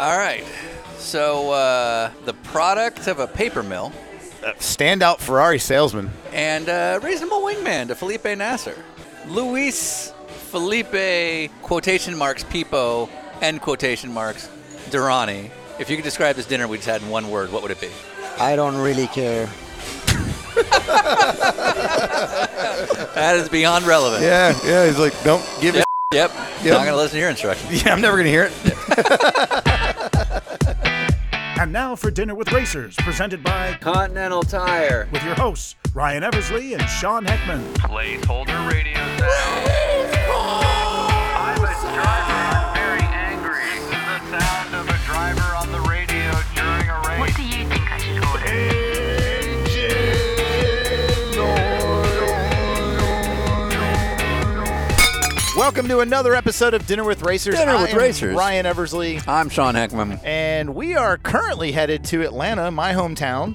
All right. So uh, the product of a paper mill Standout Ferrari salesman. and a reasonable wingman to Felipe Nasr. Luis Felipe quotation marks Pipo end quotation marks Derani. If you could describe this dinner we just had in one word, what would it be? I don't really care. That is beyond relevant. Yeah, yeah. He's like, don't give Yep. a. Yep. Yep. Not gonna listen to your instructions. Yeah, I'm never gonna hear it. And now for Dinner with Racers, presented by Continental Tire. with your hosts Ryan Eversley and Sean Heckman. Placeholder radio sound. I'm a driver. Welcome to another episode of Dinner with Racers. Dinner I with Racers. Ryan Eversley, I'm Sean Heckman. and we are currently headed to Atlanta, my hometown,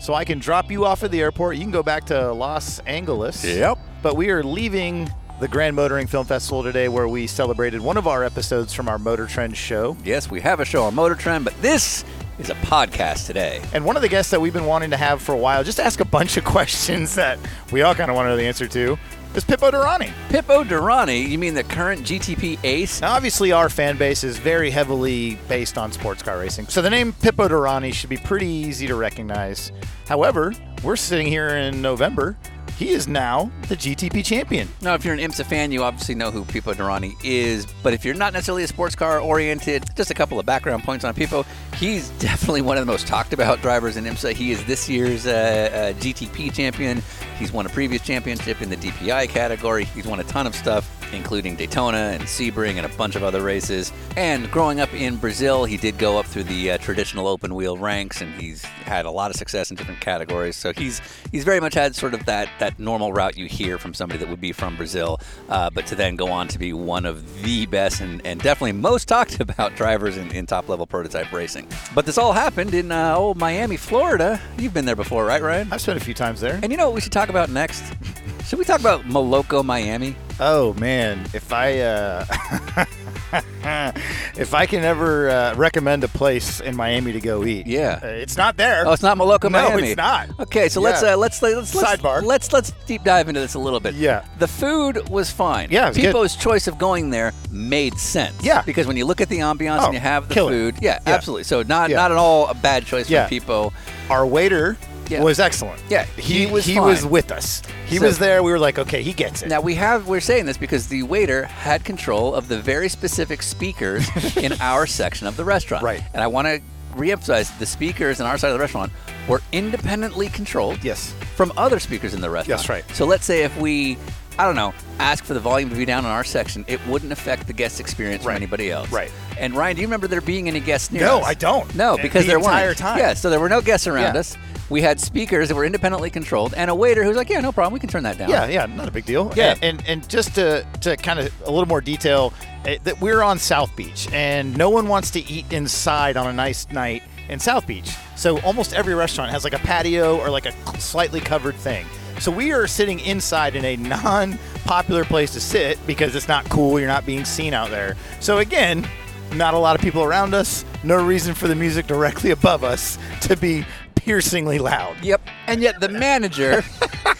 so I can drop you off at the airport. You can go back to Los Angeles. Yep. But we are leaving the Grand Motoring Film Festival today, where we celebrated one of our episodes from our Motor Trend show. Yes, we have a show on Motor Trend, but this is a podcast today. And one of the guests that we've been wanting to have for a while, just ask a bunch of questions that we all kind of want to know the answer to, is Pipo Derani. Pipo Derani, you mean the current GTP ace? Now, obviously, our fan base is very heavily based on sports car racing, so the name Pippo Durrani should be pretty easy to recognize. However, we're sitting here in November. He is now the GTP champion. Now, if you're an IMSA fan, you obviously know who Pipo Derani is. But if you're not necessarily a sports car oriented, just a couple of background points on Pipo. He's definitely one of the most talked about drivers in IMSA. He is this year's uh, uh, GTP champion. He's won a previous championship in the DPI category. He's won a ton of stuff, including Daytona and Sebring and a bunch of other races. And growing up in Brazil, he did go up through the uh, traditional open wheel ranks, and he's had a lot of success in different categories. So he's he's very much had sort of that that normal route you hear from somebody that would be from Brazil, uh, but to then go on to be one of the best and, and definitely most talked about drivers in, in top level prototype racing. But this all happened in uh, old Miami, Florida. You've been there before, right, Ryan? I've spent a few times there. And you know what we should talk about next? Should we talk about Maloko, Miami? Oh man, if I uh, if I can ever uh, recommend a place in Miami to go eat, Yeah. uh, it's not there. Oh, it's not Maloko, No, it's not. Okay, so let's uh, let's let's let's Sidebar. Let's let's deep dive into this a little bit. Yeah. The food was fine. Yeah. People's choice of going there made sense. Yeah. Because when you look at the ambiance Oh, and you have the food, yeah, Yeah. absolutely. So not Yeah. not at all a bad choice Yeah. for people. Our waiter Yeah. was excellent. Yeah, he was he was with us. He So- was there. We were like, okay, he gets it. Now we have we're saying this because the waiter had control of the very specific speakers in our section of the restaurant. Right. And I want to reemphasize the speakers in our side of the restaurant were independently controlled. Yes. From other speakers in the restaurant. That's right. So let's say if we I don't know, ask for the volume to be down in our section, it wouldn't affect the guest experience Right. from anybody else. Right. And Ryan, do you remember there being any guests near No, us? No, I don't. No, The because there entire weren't. time. Yeah, so there were no guests around Yeah. us. We had speakers that were independently controlled and a waiter who was like, "Yeah, no problem. We can turn that down." Yeah, yeah, not a big deal. Yeah. and and, and just to to kind of a little more detail, eh, that we're on South Beach, and no one wants to eat inside on a nice night in South Beach. So almost every restaurant has like a patio or like a slightly covered thing. So we are sitting inside in a non-popular place to sit because it's not cool. You're not being seen out there. So again. Not a lot of people around us. No reason for the music directly above us to be piercingly loud. Yep. And yet the manager,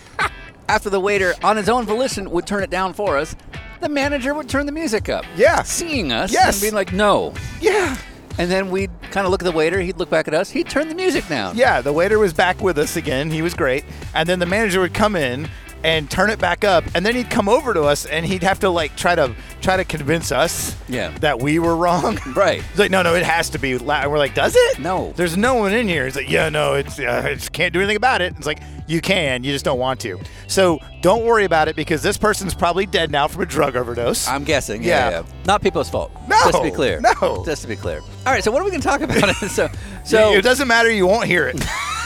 after the waiter on his own volition would turn it down for us, the manager would turn the music up. Yeah. Seeing us Yes. and being like, no. Yeah. And then we'd kind of look at the waiter, he'd look back at us, he'd turn the music down. Yeah, the waiter was back with us again. He was great. And then the manager would come in and turn it back up, and then he'd come over to us and he'd have to like try to try to convince us Yeah. that we were wrong. Right. He's like, no, no, it has to be loud. And we're like, does it? No. There's no one in here. He's like, yeah, no, it's uh, I just can't do anything about it. It's like you can, you just don't want to. So don't worry about it because this person's probably dead now from a drug overdose. I'm guessing. Yeah, Yeah. yeah. Not people's fault. No, Just to be clear. no. Just to be clear. All right, so what are we going to talk about? so, so it doesn't matter. You won't hear it.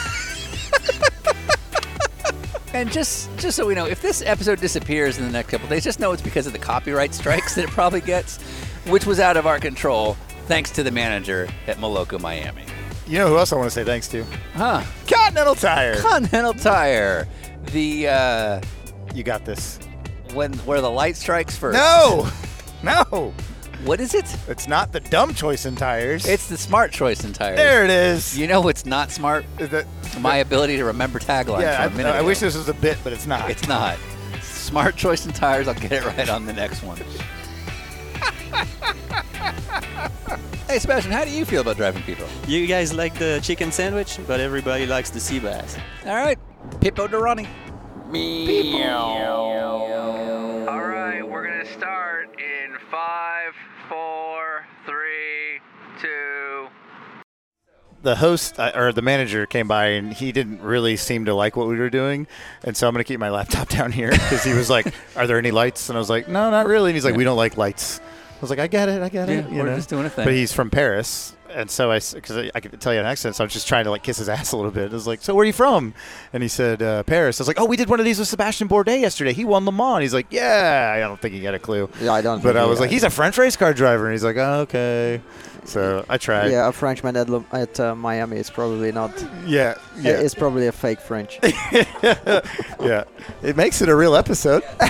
And just just so we know, if this episode disappears in the next couple days, just know it's because of the copyright strikes that it probably gets, which was out of our control, thanks to the manager at Maloko, Miami. you know who else I want to say thanks to? Huh. Continental Tire. Continental Tire. The uh You got this. when where the light strikes first. No, no. What is it? It's not the dumb choice in tires. It's the smart choice in tires. there. It is. You know what's not smart? The- My ability to remember taglines yeah, from a minute I, I wish this was a bit, but it's not. It's not. Smart choice in tires. I'll get it right on the next one. hey, Sebastian, how do you feel about driving people? You guys like the chicken sandwich, but everybody likes the sea bass. All right, Pipo Derani. All right, we're gonna start in five, four, three, two. the host uh, or the manager came by and he didn't really seem to like what we were doing, and so I'm gonna keep my laptop down here because he was like, "Are there any lights?" And I was like, "No, not really." And he's like, "We don't like lights." I was like, "I get it, I get it." You we're know? just doing a thing. But he's from Paris, and so I because I, I could tell you an accent, so I was just trying to like kiss his ass a little bit. I was like, "So where are you from?" And he said, uh, "Paris." I was like, "Oh, we did one of these with Sebastian Bourdais yesterday. He won Le Mans." He's like, "Yeah." I don't think he got a clue. Yeah, I don't. But I was like, "He's a French race car driver," and he's like, oh, "Okay." So I tried. Yeah, a Frenchman at, Lo- at uh, Miami is probably not. Yeah. Yeah. It's probably a fake French. yeah. It makes it a real episode.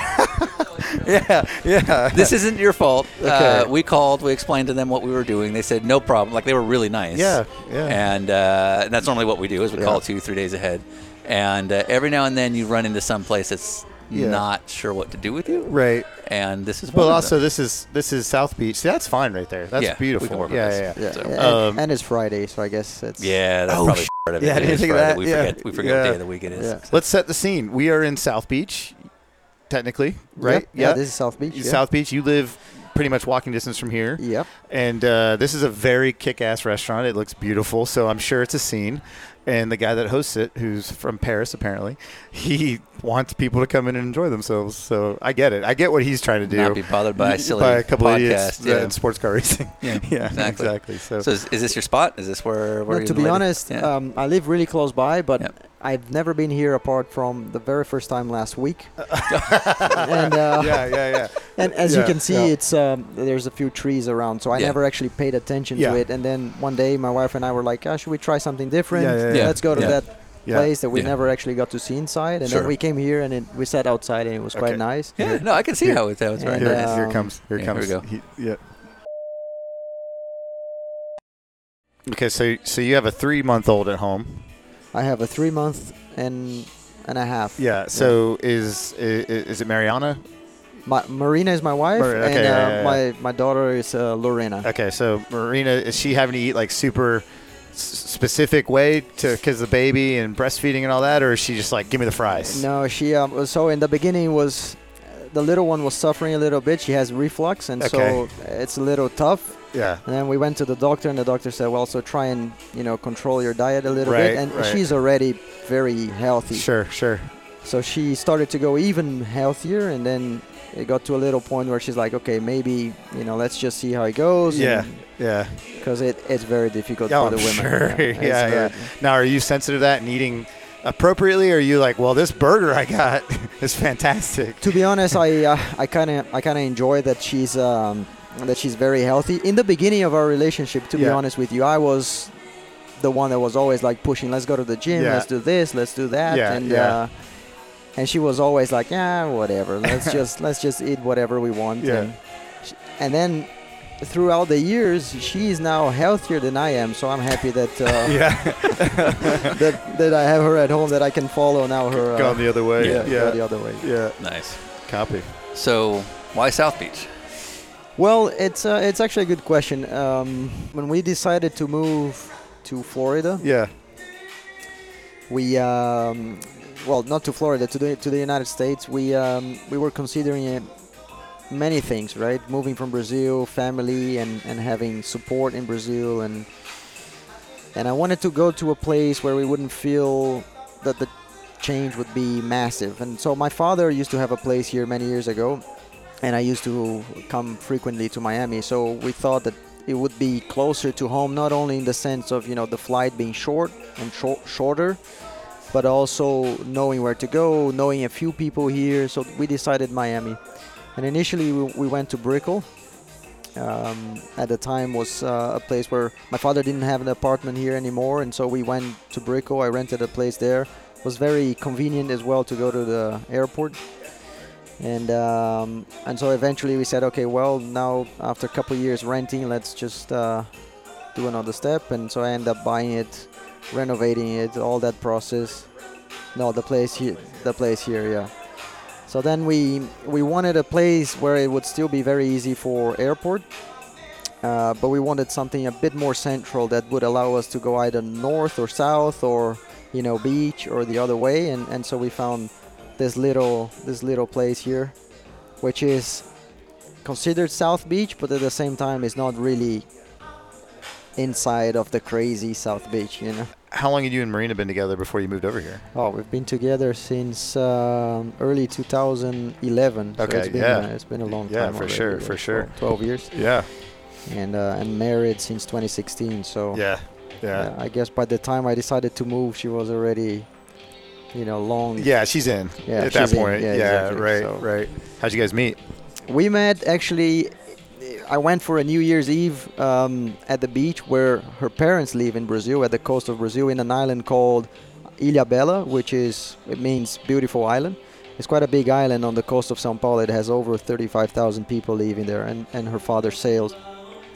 yeah. Yeah. This isn't your fault. Uh, Okay. we called. We explained to them what we were doing. They said no problem. Like they were really nice. Yeah, yeah. And uh, that's normally what we do is we Yeah. call two, three days ahead. And uh, every now and then you run into some place that's Yeah. not sure what to do with you. right. And this is Well, also this is this is South Beach. See, that's fine right there. That's Yeah, beautiful. can work with yeah, yeah, yeah. Yeah, So- and, Um, and it's Friday, so I guess it's. Yeah, that's Oh, probably sh- part of it. yeah, I It didn't think of Friday. that. We Yeah. forget. We forget what day of the week it is. Yeah. Let's set the scene. We are in South Beach, technically, right? Yep, yeah, this is South Beach. Yeah. South Beach. You live pretty much walking distance from here. Yep. And uh, this is a very kick-ass restaurant. It looks beautiful, so I'm sure it's a scene. And the guy that hosts it, who's from Paris apparently, he wants people to come in and enjoy themselves. So I get it. I get what he's trying to do. Not be bothered by a silly by a couple podcast, of idiots yeah. in sports car racing. Yeah, yeah, exactly. exactly. So, So is, is this your spot? Is this where? where No, you to be honest, Yeah. um, I live really close by, but Yep. I've never been here apart from the very first time last week. and uh, yeah, yeah, yeah. and as you can see, yeah. it's um, there's a few trees around, so I Yeah. never actually paid attention Yeah. to it. And then one day, my wife and I were like, "Ah, should we try something different? Yeah, yeah, yeah. Let's go to Yeah. that Yeah. place that we Yeah. never actually got to see inside." And Sure. then we came here and it, we sat outside, and it was quite Okay. nice. yeah, no, I can see Here- how it sounds right. Here, nice. here it comes. Here it Yeah, here comes. we go. He- yeah. Okay, so so you have a three month old at home. I have a three month and and a half. Yeah. So is is, is it Mariana? My, Marina is my wife, Mar- okay, and uh, yeah, yeah, my my daughter is uh, Lorena. Okay, so Marina is she having to eat like super s- specific way to because the baby and breastfeeding and all that, or is she just like give me the fries? No, she um, so in the beginning was the little one was suffering a little bit. She has reflux, and so it's a little tough. Yeah. And then we went to the doctor, and the doctor said, "Well, so try and you know control your diet a little Right, bit." And right. she's already very healthy, Sure. Sure. so she started to go even healthier, and then it got to a little point where she's like, "Okay, maybe you know, let's just see how it goes." Yeah. Yeah. because it, it's very difficult Oh, for the I'm women. sure. it's Yeah. Yeah. Now, are you sensitive to that and eating appropriately, or are you like, well, this burger I got is fantastic? to be honest, I uh, I kind of I kind of enjoy that she's um, that she's very healthy. In the beginning of our relationship, to be honest with you, I was the one that was always like pushing. Let's go to the gym. Yeah. Let's do this. Let's do that. Yeah, and yeah. Uh, and she was always like, yeah, whatever. Let's just let's just eat whatever we want. Yeah. And, sh- and then throughout the years, she is now healthier than I am. So I'm happy that uh, Yeah. that that I have her at home that I can follow now. Her uh, Gone the other way. yeah, Yeah. go the other way. Yeah. Nice. Copy. So why South Beach? Well, it's uh, it's actually a good question. Um, when we decided to move to Florida, Yeah. we um, well, not to Florida, to the to the United States. We um, we were considering uh, many things, right? Moving from Brazil, family, and and having support in Brazil, and and I wanted to go to a place where we wouldn't feel that the change would be massive. And so my father used to have a place here many years ago, and I used to come frequently to Miami. So we thought that it would be closer to home, not only in the sense of you know the flight being short and short, shorter, but also knowing where to go, knowing a few people here. So we decided Miami, and initially we, we went to Brickell. Um, at the time was uh, a place where my father didn't have an apartment here anymore, and so we went to Brickell. I rented a place there. It was very convenient as well to go to the airport. And um, and so eventually we said, okay, well now after a couple years renting, let's just uh, do another step. And so I ended up buying it, renovating it, all that process. No, the place here, the place here, yeah. So then we we wanted a place where it would still be very easy for airport, uh, but we wanted something a bit more central that would allow us to go either north or south or you know beach or the other way. And, and so we found this little this little place here, which is considered South Beach, but at the same time it's not really inside of the crazy South Beach, you know. How long had you and Marina been together before you moved over here? Oh, we've been together since um, early 2011. so Okay, it's been, yeah. uh, it's been a long Yeah, time. for already, sure, for sure. 12, 12 years, Yeah. and uh, and married since 2016. So Yeah. Yeah. uh, I guess by the time I decided to move, she was already, you know, long. Yeah, she's in Yeah, at that she's in. point. Yeah, Yeah, exactly. right, So- right. How'd you guys meet? We met actually. I went for a New Year's Eve um, at the beach where her parents live in Brazil, at the coast of Brazil, in an island called Ilha Bela, which is it means beautiful island. It's quite a big island on the coast of São Paulo. It has over 35,000 people living there, and, and her father sails.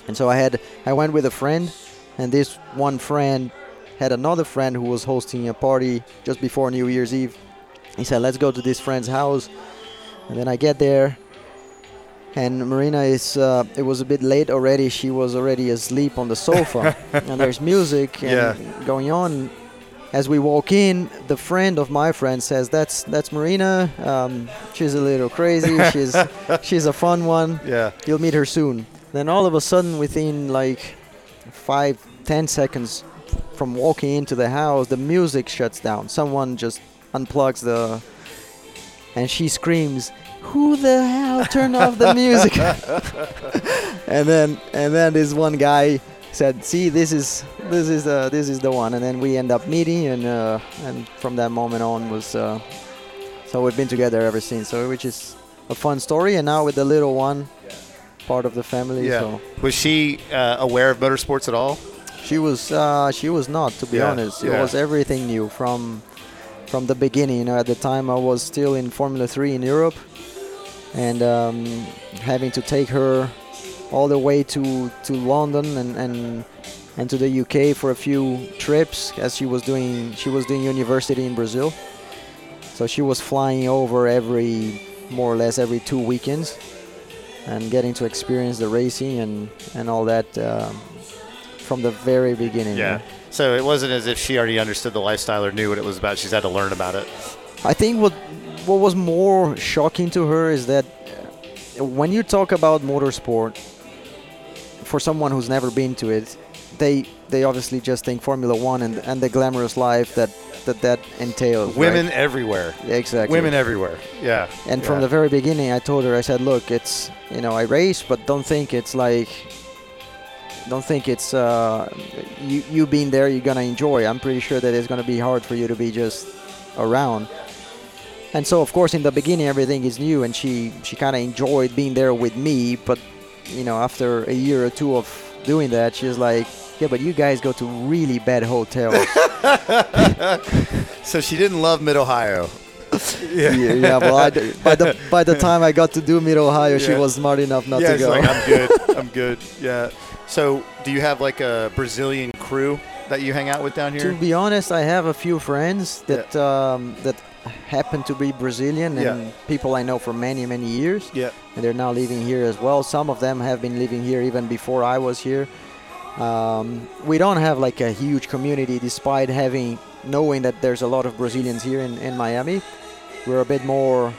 And so I had I went with a friend, and this one friend had another friend who was hosting a party just before New Year's Eve. He said, "Let's go to this friend's house." And then I get there, and Marina is. Uh, it was a bit late already. She was already asleep on the sofa, and there's music and Yeah. going on. As we walk in, the friend of my friend says, "That's that's Marina. Um, she's a little crazy. she's she's a fun one. Yeah. You'll meet her soon." Then all of a sudden, within like five, ten seconds from walking into the house, the music shuts down. Someone just unplugs the, and she screams, "Who the hell turned off the music?" and then and then this one guy said, "See, this is this is uh, this is the one." And then we end up meeting, and uh, and from that moment on was uh, so we've been together ever since. So which is a fun story, and now with the little one, part of the family. Yeah. So Was she uh, aware of motorsports at all? She was uh, she was not, to be Yeah, honest. It yeah. was everything new from from the beginning. You know, at the time I was still in Formula Three in Europe, and um, having to take her all the way to to London and and and to the UK for a few trips as she was doing she was doing university in Brazil. So she was flying over every more or less every two weekends and getting to experience the racing and and all that um, from the very beginning. know. So it wasn't as if she already understood the lifestyle or knew what it was about. She's had to learn about it. I think what what was more shocking to her is that uh, when you talk about motorsport, for someone who's never been to it, they they obviously just think Formula One and and the glamorous life that that that entails. right? Women everywhere. exactly. Women everywhere. Yeah. And from the very beginning, I told her, I said, look, it's you know, I race, but don't think it's like, don't think it's uh, you you being there, you're gonna enjoy. I'm pretty sure that it's gonna be hard for you to be just around. And so, of course, in the beginning, everything is new, and she she kind of enjoyed being there with me. But you know, after a year or two of doing that, she's like, yeah, but you guys go to really bad hotels. So she didn't love Mid Ohio. yeah, yeah. Well, I d by the by the time I got to do Mid Ohio, she was smart enough not yeah, to it's go. like I'm good. I'm good. Yeah. So do you have like a Brazilian crew that you hang out with down here? to be honest, I have a few friends that um, that happen to be Brazilian and Yeah. people I know for many many years, Yeah. and they're now living here as well. Some of them have been living here even before I was here. Um, we don't have like a huge community, despite having knowing that there's a lot of Brazilians here in, in Miami. We're a bit more,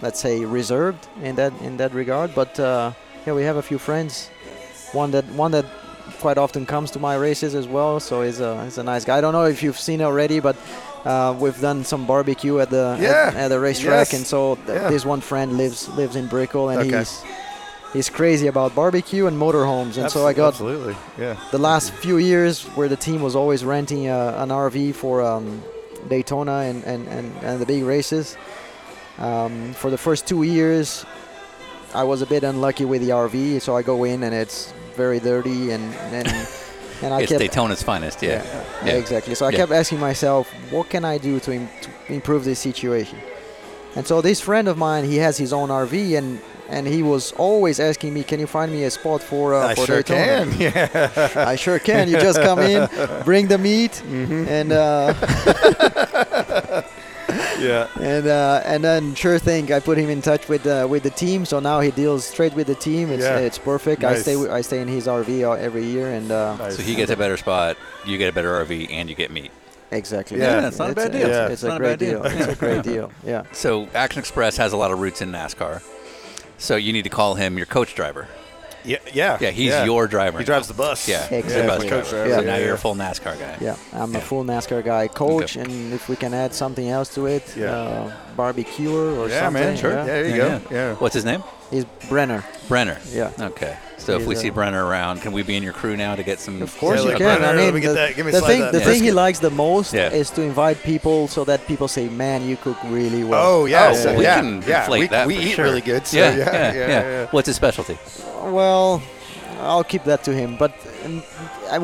let's say, reserved in that in that regard. But uh, yeah, we have a few friends. One that one that quite often comes to my races as well. So he's a he's a nice guy. I don't know if you've seen already, but uh, we've done some barbecue at the Yeah. at, at the racetrack, Yes. and so th- Yeah. this one friend lives lives in Brickell, and Okay. he's he's crazy about barbecue and motorhomes. And so I got absolutely. Yeah. the last few years where the team was always renting uh, an RV for um, Daytona and, and, and, and the big races. Um, for the first two years, I was a bit unlucky with the RV, so I go in and it's very dirty and and, and I it's kept Daytona's finest. Yeah. yeah, exactly. So I Yeah. kept asking myself, what can I do to, Im- to improve this situation? And so this friend of mine, he has his own RV, and and he was always asking me, "Can you find me a spot for uh, I for sure Daytona?" can. Yeah. I sure can. You just come in, bring the meat, Mm-hmm. and uh, yeah. and uh, and then sure thing, I put him in touch with uh, with the team. So now he deals straight with the team. It's Yeah. it's perfect. I stay wi- I stay in his RV every year, and uh, Nice. So he gets a better spot, you get a better RV, and you get meat. exactly. Yeah, that's not a bad deal. It's, Yeah. it's It's a a great deal. deal. It's a great deal. Yeah. So Action Express has a lot of roots in NASCAR. So you need to call him your coach driver. Yeah. Yeah. Yeah, he's your driver. He drives the bus. Yeah, Exactly. he's bus Yeah, driver. coach driver. Yeah. So now Yeah, you're a full NASCAR guy. Yeah, I'm a full NASCAR guy, coach, Okay. and if we can add something else to it, Yeah. uh, barbecuer or Yeah, something. man. Sure. Yeah. Yeah, there you Yeah, go. Yeah. What's his name? He's Brenner. Brenner. Yeah. Okay. So if He's we see uh, Brenner around, can we be in your crew now to get some? Of course Yeah, you can. Brenner, I let mean, me get the, that- give me the slice thing, of the thing he likes the most Yeah. is to invite people so that people say, "Man, you cook really well." Oh yeah. Oh, so, we yeah. can yeah. inflate we, that we for eat sure. really good. So, yeah, yeah, yeah, yeah, yeah. What's his specialty? Well, I'll keep that to him. But um,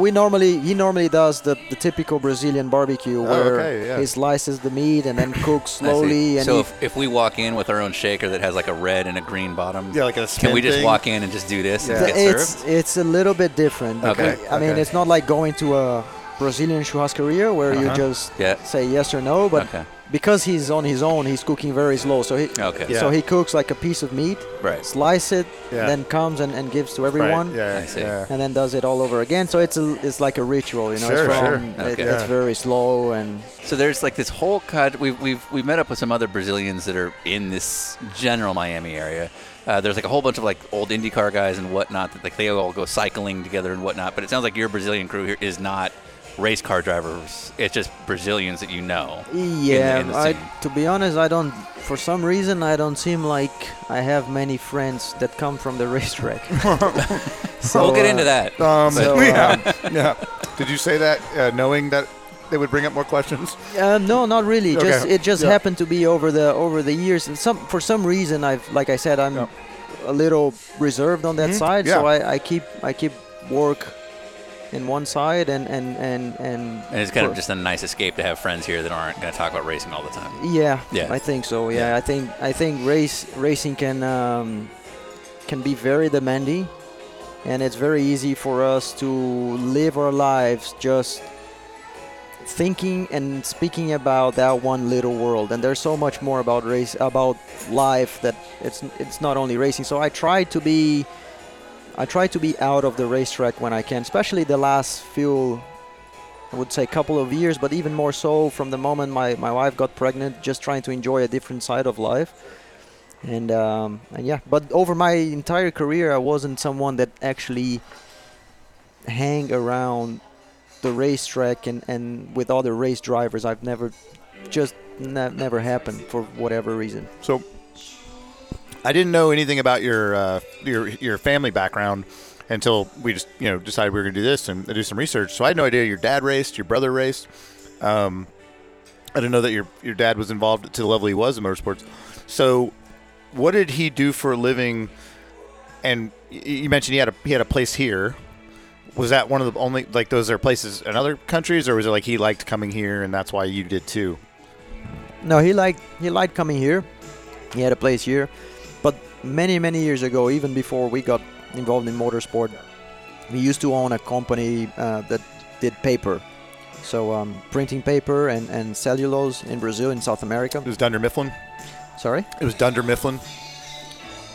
we normally he normally does the, the typical Brazilian barbecue where Oh, okay, yeah. he slices the meat and then cooks I slowly. And so if, if we walk in with our own shaker that has like a red and a green bottom, Yeah, like a can we just thing? walk in and just do this and get it's served? it's a little bit different. Okay, I mean, okay. it's not like going to a Brazilian churrascaria where you Uh-huh. just Yeah. say yes or no. But Okay. Because he's on his own, he's cooking very slow. So he Okay. Yeah. so he cooks like a piece of meat, Right. slice it, Yeah. then comes and, and gives to Right, everyone. Yeah. I see. Yeah. And then does it all over again. So it's a, it's like a ritual, you know. Sure, it's sure. from, it- Okay. it's very slow and So there's like this whole cut. We've we've we met up with some other Brazilians that are in this general Miami area. Uh, there's like a whole bunch of like old IndyCar guys and whatnot that like they all go cycling together and whatnot. But it sounds like your Brazilian crew here is not race car drivers. It's just Brazilians that you know. yeah. in the I, to be honest, I don't. For some reason, I don't seem like I have many friends that come from the racetrack. so we'll get uh, into that. Um, So, yeah. yeah. Did you say that uh, knowing that they would bring up more questions? Uh, no, not really. Okay. Just it just Yeah. happened to be over the over the years, and some for some reason I've like I said I'm Yeah. a little reserved on that Mhm. side, so I, I keep I keep work in one side and and and and. And it's kind of just a nice escape to have friends here that aren't going to talk about racing all the time. Yeah, Yeah. I think so. Yeah, Yeah. I think I think race racing can um, can be very demanding, and it's very easy for us to live our lives just thinking and speaking about that one little world. And there's so much more about race about life that it's it's not only racing. So I try to be I try to be out of the racetrack when I can, especially the last few I would say couple of years, but even more so from the moment my, my wife got pregnant, just trying to enjoy a different side of life. And um, and yeah, but over my entire career, I wasn't someone that actually hang around the racetrack and, and with other race drivers. I've never just ne- never happened for whatever reason. So I didn't know anything about your uh, your your family background until we just you know decided we were going to do this and do some research. So I had no idea your dad raced, your brother raced. Um, I didn't know that your your dad was involved to the level he was in motorsports. So what did he do for a living? And you mentioned he had a he had a place here. Was that one of the only like those are places in other countries, or was it like he liked coming here and that's why you did too? No, he liked he liked coming here. He had a place here, but many many years ago, even before we got involved in motorsport, we used to own a company uh, that did paper, so um, printing paper and, and cellulose in Brazil in South America. It was Dunder Mifflin. Sorry, It was Dunder Mifflin.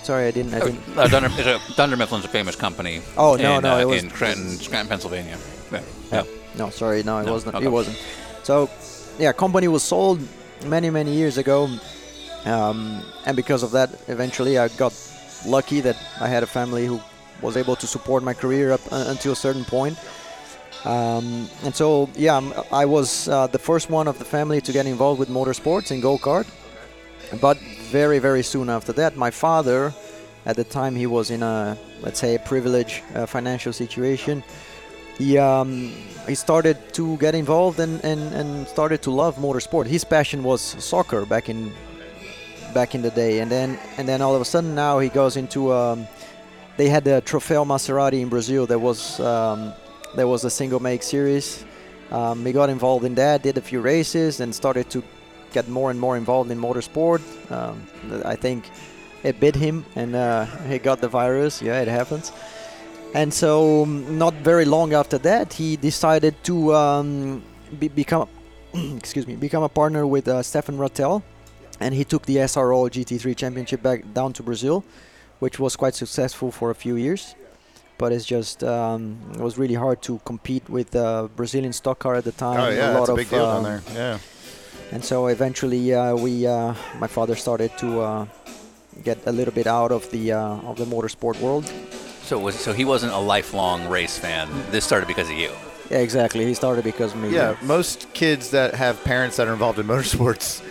sorry, I didn't. I didn't. Uh, Dunder, it's a, Dunder Mifflin's a famous company. Oh, no, in, no, uh, it was- in Scranton, Scranton, Pennsylvania. Yeah. yeah. No, sorry, no, it No, wasn't. okay. It wasn't. So, yeah, company was sold many many years ago, um, and because of that, eventually I got lucky that I had a family who was able to support my career up uh, until a certain point. Um, and so, yeah, I'm- I was uh, the first one of the family to get involved with motorsports and go kart. But very, very soon after that, my father, at the time he was in a, let's say, a privileged uh, financial situation, he um, he started to get involved and, and, and started to love motorsport. His passion was soccer back in back in the day, and then and then all of a sudden now he goes into um, they had the Trofeo Maserati in Brazil. There was um, there was a single make series. Um, he got involved in that, did a few races, and started to get more and more involved in motorsport. Um, I think it bit him, and uh, he got the virus. Yeah, it happens. And so, um, not very long after that, he decided to um, be, become, excuse me, become a partner with uh, Stéphane Ratel, and he took the SRO GT3 Championship back down to Brazil, which was quite successful for a few years. But it's just um, it was really hard to compete with uh, Brazilian stock car at the time. Oh yeah, a that's lot a of big deal down um, there. Yeah. and so eventually, uh, we, uh, my father started to uh, get a little bit out of the uh, of the motorsport world. So was so he wasn't a lifelong race fan. This started because of you. Yeah, exactly. He started because of me. Yeah, most kids that have parents that are involved in motorsports,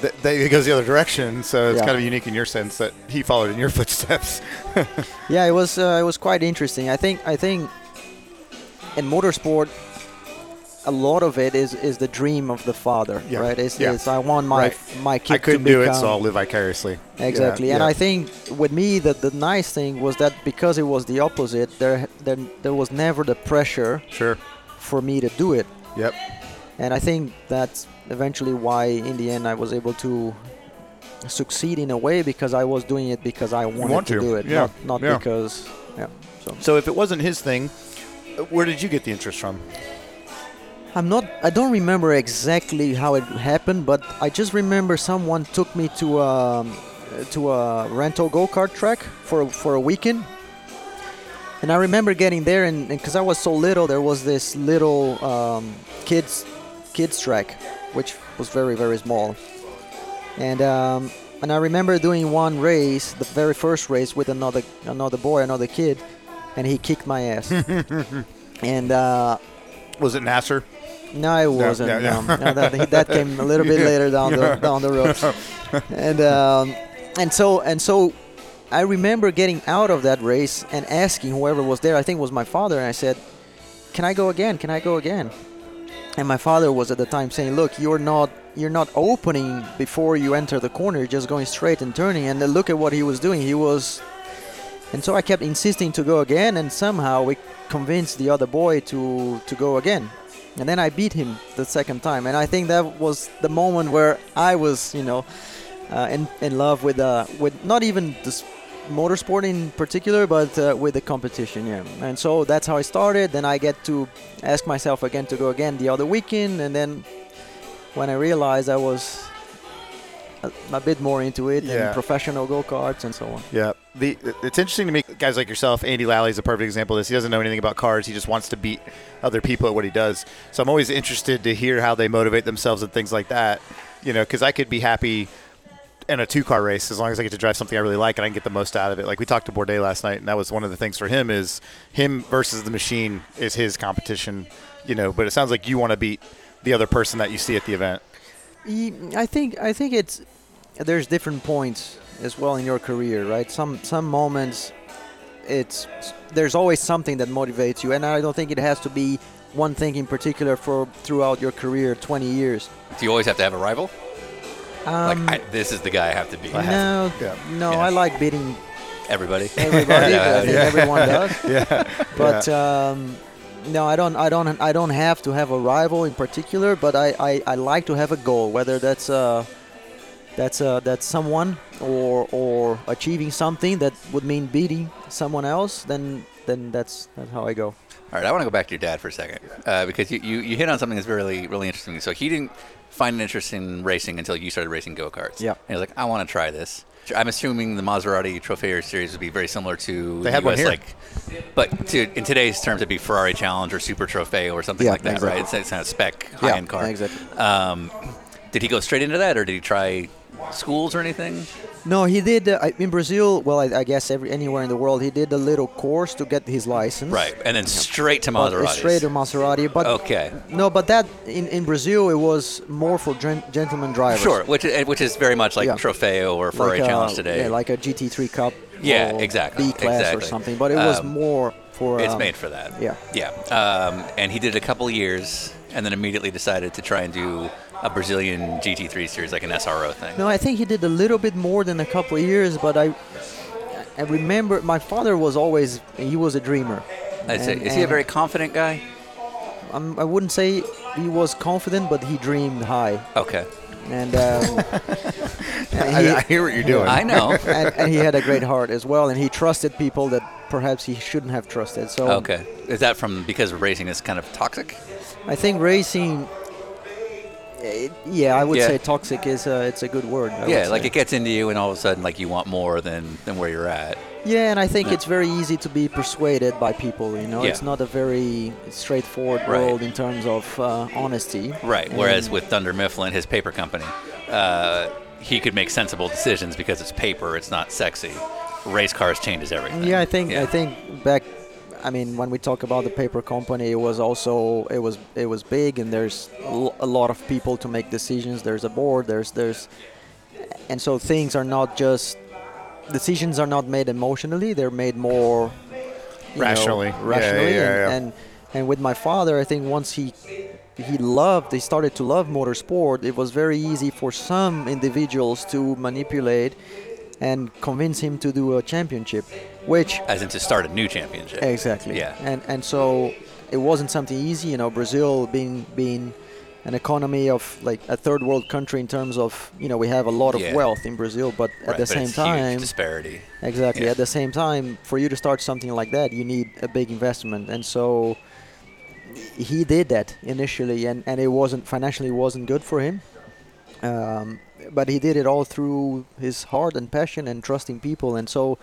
th- they, it goes the other direction. So it's Yeah. kind of unique in your sense that he followed in your footsteps. Yeah, it was uh, it was quite interesting. I think I think in motorsport, a lot of it is is the dream of the father, Yeah. right? It's, Yeah. it's I want my Right. my kid I couldn't to do it, so I'll live vicariously. exactly. Yeah, and. I think with me, the the nice thing was that because it was the opposite, there there there was never the pressure Sure. for me to do it. Yep. And I think that's eventually why, in the end, I was able to succeed in a way because I was doing it because I wanted want to, to. do it, Yeah. not not Yeah. because yeah. So So if it wasn't his thing, where did you get the interest from? I'm not. I don't remember exactly how it happened, but I just remember someone took me to um, to a rental go kart track for a- for a weekend. And I remember getting there, and because I was so little, there was this little um, kids kids track, which was very very small. And um, and I remember doing one race, the very first race with another another boy, another kid, and he kicked my ass. and uh, Was it Nasr? no, it wasn't. no, No, no. No, that, that came a little bit later down the down the road. And um, and so and so, I remember getting out of that race and asking whoever was there. I think it was my father, and I said, "Can I go again? Can I go again?" And my father was at the time saying, "Look, you're not you're not opening before you enter the corner. You're just going straight and turning." And then look at what he was doing. He was and so I kept insisting to go again, and somehow we convinced the other boy to to go again. And then I beat him the second time, and I think that was the moment where I was, you know, uh, in in love with uh, with not even this motorsport in particular, but uh, with the competition. Yeah, and so that's how I started. Then I get to ask myself again to go again the other weekend, and then when I realized I was a, a bit more into it Yeah. and professional go karts and so on. Yeah. The it's interesting to me, guys like yourself. Andy Lally is a perfect example of this. He doesn't know anything about cars. He just wants to beat other people at what he does. So I'm always interested to hear how they motivate themselves and things like that. You know, because I could be happy in a two car race as long as I get to drive something I really like and I can get the most out of it. Like we talked to Bourdais last night, and that was one of the things for him is him versus the machine is his competition. You know, but it sounds like you want to beat the other person that you see at the event. I think I think it's there's different points as well in your career, right? Some some moments it's there's always something that motivates you, and I don't think it has to be one thing in particular for throughout your career, 20 years. Do you always have to have a rival? Um, like, I, this is the guy I have to beat. no, Yeah. no, Yeah. I like beating Everybody. everybody. Yeah, I think everyone does. Yeah. But um, no, I don't. I don't. I don't have to have a rival in particular. But I, I, I like to have a goal, whether that's uh, that's uh, that's someone or or achieving something that would mean beating someone else. Then then that's that's how I go. All right, I want to go back to your dad for a second uh, because you, you, you hit on something that's really really interesting. So he didn't find an interest in racing until you started racing go karts. Yeah. and he was like, I want to try this. I'm assuming the Maserati Trofeo series would be very similar to They the had one US, here. like, but to, in today's terms, it'd be Ferrari Challenge or Super Trofeo or something Yeah, like that, exactly. right? It's, it's kind of spec high end car. exactly. Um, did he go straight into that, or did he try schools or anything? No, he did uh, in Brazil. Well, I, I guess every anywhere in the world, he did a little course to get his license. Right, and then straight to Maserati. straight to Maserati, but Okay. no, but that in, in Brazil it was more for gen- gentleman drivers. Sure, which is, which is very much like Yeah. Trofeo or Ferrari like a- Challenge today. Yeah, like a GT3 Cup. Yeah, exactly, B class exactly. or something, but it was Um, more for. It's um, made for that. yeah. Yeah. Um, and he did a couple years and then immediately decided to try and do a Brazilian GT3 series, like an SRO thing. No, I think he did a little bit more than a couple of years, but I, I remember my father was always he was a dreamer. I'd say, And- is he a very confident guy? um, I wouldn't say he was confident, but he dreamed high. Okay. and, um, and I, I hear what you're doing. I know. and, and he had a great heart as well, and he trusted people that perhaps he shouldn't have trusted. So Okay. Is that from because racing is kind of toxic? I think racing. Yeah, I would Yeah. say toxic is a, it's a good word. I yeah, like it gets into you, and all of a sudden, like you want more than than where you're at. Yeah, and I think Yeah. it's very easy to be persuaded by people. You know, Yeah. it's not a very straightforward Right. world in terms of uh, honesty. Right. Whereas And- with Dunder Mifflin, his paper company, uh, he could make sensible decisions because it's paper. It's not sexy. Race cars changes everything. Yeah, I think Yeah. I think back. I mean, when we talk about the paper company, it was also it was it was big, and there's a lot of people to make decisions. There's a board. There's there's, and so things are not just decisions are not made emotionally. They're made more you know, Rationally. Yeah, rationally, yeah, and, yeah. and and with my father, I think once he he loved, he started to love motorsport. It was very easy for some individuals to manipulate and convince him to do a championship, which As in to start a new championship. exactly. Yeah. And and so it wasn't something easy. You know, Brazil being being an economy of like a third world country in terms of you know we have a lot of Yeah. wealth in Brazil, but at the but same time, disparity. Exactly. Yeah. At the same time, for you to start something like that, you need a big investment, and so he did that initially, and, and it wasn't financially wasn't good for him. Um, but he did it all through his heart and passion and trusting people, and so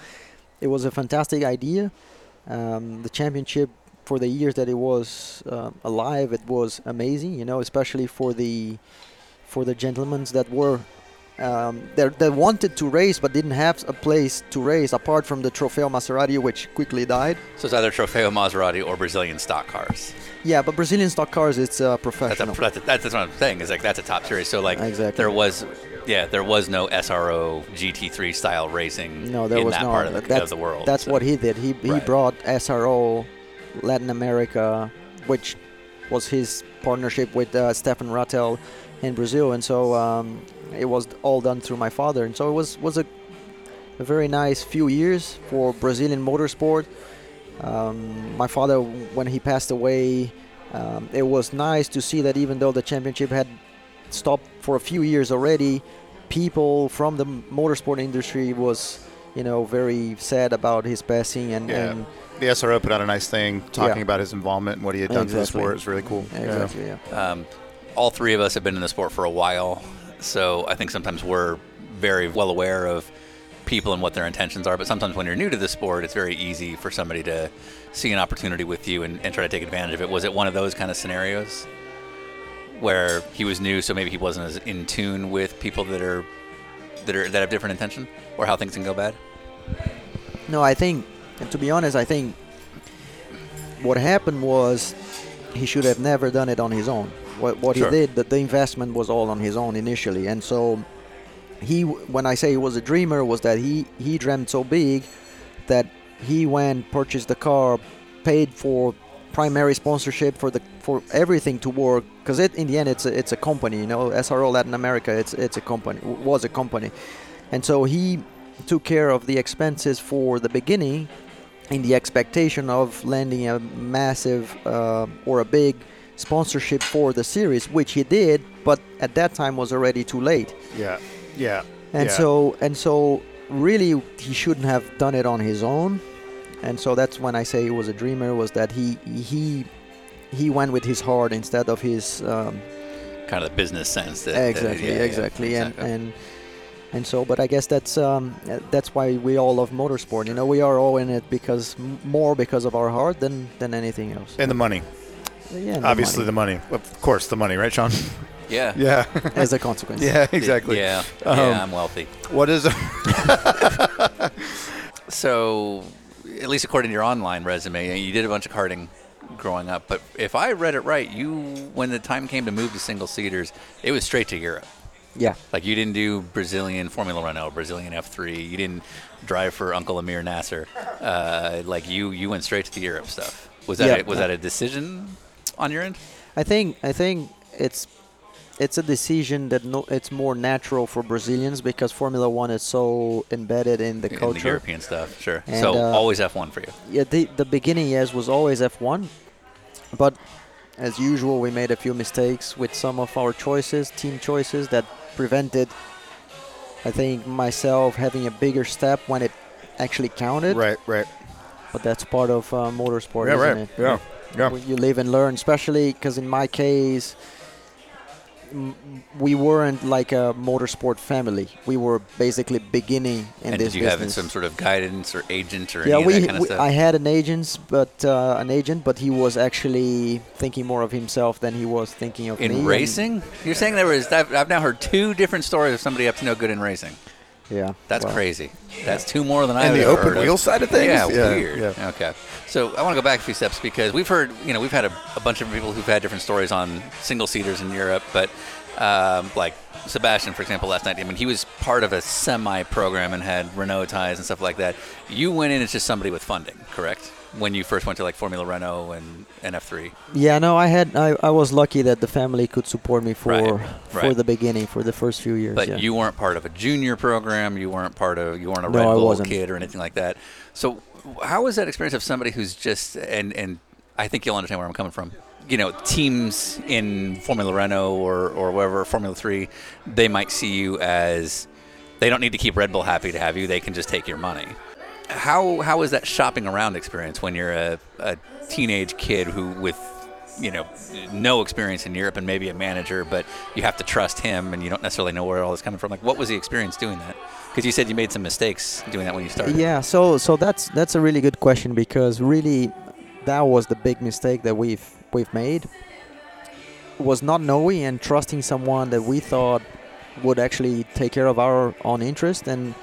it was a fantastic idea. Um, the championship for the years that it was uh, alive, it was amazing. You know, especially for the for the gentlemen that were um, that, that wanted to race but didn't have a place to race apart from the Trofeo Maserati, which quickly died. So it's either Trofeo Maserati or Brazilian stock cars. Yeah, but Brazilian stock cars, it's uh, That's, a, professional. that's, a, that's what I'm saying. Is like that's a top series. So like Exactly. there was, yeah, there was no SRO GT3 style racing no, there in was that no. part of the, that's, of the world. That's so- what he did. He he Right. brought SRO Latin America, which was his partnership with uh, Stéphane Ratel in Brazil, and so um, it was all done through my father, and so it was was a, a very nice few years for Brazilian motorsport. Um, my father, when he passed away, um, it was nice to see that even though the championship had stopped for a few years already, people from the motorsport industry was, you know, very sad about his passing, and, Yeah. and The SRO put out a nice thing talking Yeah. about his involvement and what he had done for the Exactly. sport. It's really cool. Yeah. exactly, yeah. Um, all three of us have been in the sport for a while, so I think sometimes we're very well aware of people and what their intentions are. But sometimes when you're new to the sport, it's very easy for somebody to see an opportunity with you and, and try to take advantage of it. Was it one of those kind of scenarios where he was new, so maybe he wasn't as in tune with people that are that are that have different intention, or how things can go bad? No, I think, and to be honest, I think what happened was he should have never done it on his own. What, what Sure. he did, that the investment was all on his own initially, and so he, when I say he was a dreamer, was that he he dreamt so big that he went purchased the car, paid for primary sponsorship for the for everything to work because it in the end it's a, it's a company you know SRO Latin America it's it's a company was a company and so he took care of the expenses for the beginning in the expectation of landing a massive uh, or a big sponsorship for the series which he did but at that time was already too late Yeah. Yeah. and Yeah. so and so really he shouldn't have done it on his own and so that's when i say he was a dreamer was that he he he went with his heart instead of his um, Kind of the business sense. That, that- exactly yeah, yeah, exactly and exactly. and and so but i guess that's um, that's why we all love motorsport you know we are all in it because more because of our heart than than anything else And the money. yeah and Obviously, money, the money. Of course, the money, right, Sean? yeah. Yeah. as a consequence yeah, exactly. Yeah, Um, yeah, I'm wealthy. What is. So, at least according to your online resume, you did a bunch of karting growing up. But if I read it right, you, when the time came to move to single seaters, it was straight to Europe. yeah Like you didn't do Brazilian Formula Renault, Brazilian F3. You didn't drive for Uncle Amir Nasr. Uh, like you, you went straight to the Europe stuff. Was that Yeah. a, was that a decision on your end? I think I think it's it's a decision that no, it's more natural for Brazilians because Formula One is so embedded in the In culture. the European stuff, sure. And, so uh, always F1 for you. Yeah, the the beginning yes was always F1, but as usual, we made a few mistakes with some of our choices, team choices, that prevented, I think, myself having a bigger step when it actually counted. Right, right. But that's part of uh, motorsport, Yeah, isn't right. it? Yeah, yeah. You live and learn, especially because in my case, we weren't like a motorsport family. We were basically beginning in and this did you have some sort of guidance or agent or yeah, we, that kind of we? I had an agent, but uh, an agent, but he was actually thinking more of himself than he was thinking of me. in and- racing? You're saying there was. I've now heard two different stories of somebody up to no good in racing. Yeah, That's well, crazy. That's two more than I've And the open heard of. wheel side of things? Yeah, Yeah, weird. yeah. Okay. So I want to go back a few steps because we've heard, you know, we've had a, a bunch of people who've had different stories on single seaters in Europe, but um, like Sebastian, for example, last night. I mean, he was part of a semi program and had Renault ties and stuff like that. You went in as just somebody with funding, correct? When you first went to like Formula Renault and, and F3. Yeah, no, I had I, I was lucky that the family could support me for Right, for right. the beginning, for the first few years. But yeah. you weren't part of a junior program. You weren't part of. You weren't a No, Red Bull kid or anything like that. So, how was that experience of somebody who's just and and I think you'll understand where I'm coming from. You know, teams in Formula Renault or or wherever Formula Three, they might see you as they don't need to keep Red Bull happy to have you. They can just take your money. How how is that shopping around experience when you're a, a teenage kid who with you know no experience in Europe and maybe a manager, but you have to trust him and you don't necessarily know where all this coming from. Like, what was the experience doing that? Because you said you made some mistakes doing that when you started. Yeah, so so that's that's a really good question because really that was the big mistake that we've we've made was not knowing and trusting someone that we thought would actually take care of our own interest and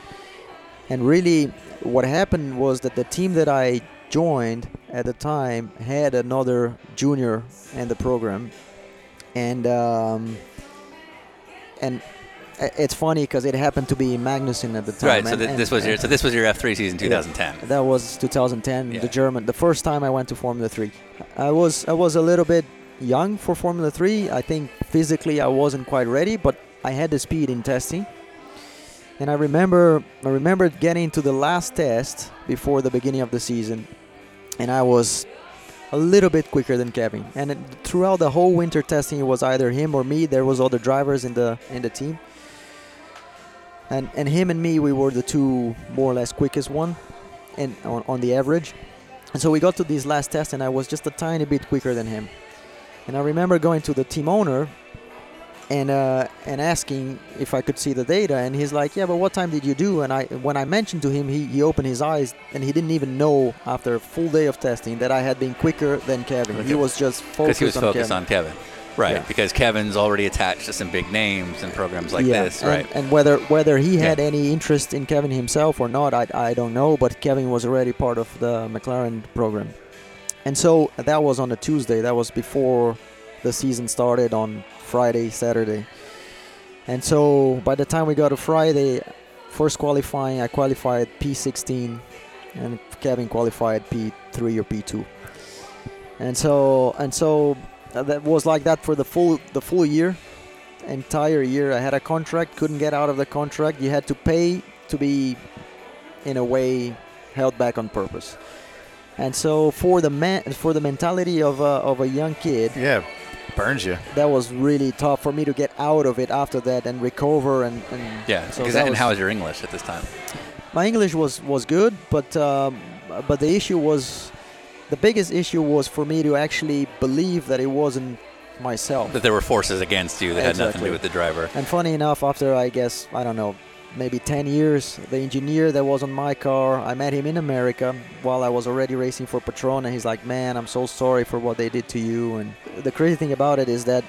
and really what happened was that the team that I joined at the time had another junior in the program and um, and it's funny because it happened to be Magnussen at the time. Right. So and- th- and- this was your so this was your F3 season 2010. that was 2010, Yeah. the German, the first time I went to Formula 3. I was I was a little bit young for Formula 3. I think physically I wasn't quite ready, but I had the speed in testing. And I remember I remember getting to the last test before the beginning of the season, and I was a little bit quicker than Kevin. And it, throughout the whole winter testing, it was either him or me. There was other drivers in the in the team. And and him and me, we were the two more or less quickest one, and on, on the average. And so we got to this last test, and I was just a tiny bit quicker than him. And I remember going to the team owner and uh, and asking if I could see the data, and he's like, "Yeah, but what time did you do?" And I, when I mentioned to him, he, he opened his eyes, and he didn't even know after a full day of testing that I had been quicker than Kevin. He was just focused Because he was on focused Kevin. on Kevin. Right. Yeah. Because Kevin's already attached to some big names and programs like yeah, this. and, Right. and whether whether he Yeah. had any interest in Kevin himself or not, I, I don't know. But Kevin was already part of the McLaren program, and so that was on a Tuesday. That was before the season started on Friday, Saturday, and so by the time we got to Friday, first qualifying, I qualified P16, and Kevin qualified P3 or P2, and so and so uh, that was like that for the full the full year entire year. I had a contract, couldn't get out of the contract. You had to pay to be, in a way, held back on purpose. And so for the man, for the mentality of a, of a young kid, Yeah, burns you. that was really tough for me to get out of it after that and recover and, and yeah. So that and was- how was your English at this time? my English was was good, but um, but the issue was the biggest issue was for me to actually believe that it wasn't myself. That there were forces against you that had nothing to do with the driver. And funny enough, after I guess I don't know, maybe 10 years, the engineer that was on my car, I met him in America while I was already racing for Patron, and he's like, "Man, I'm so sorry for what they did to you." And the crazy thing about it is that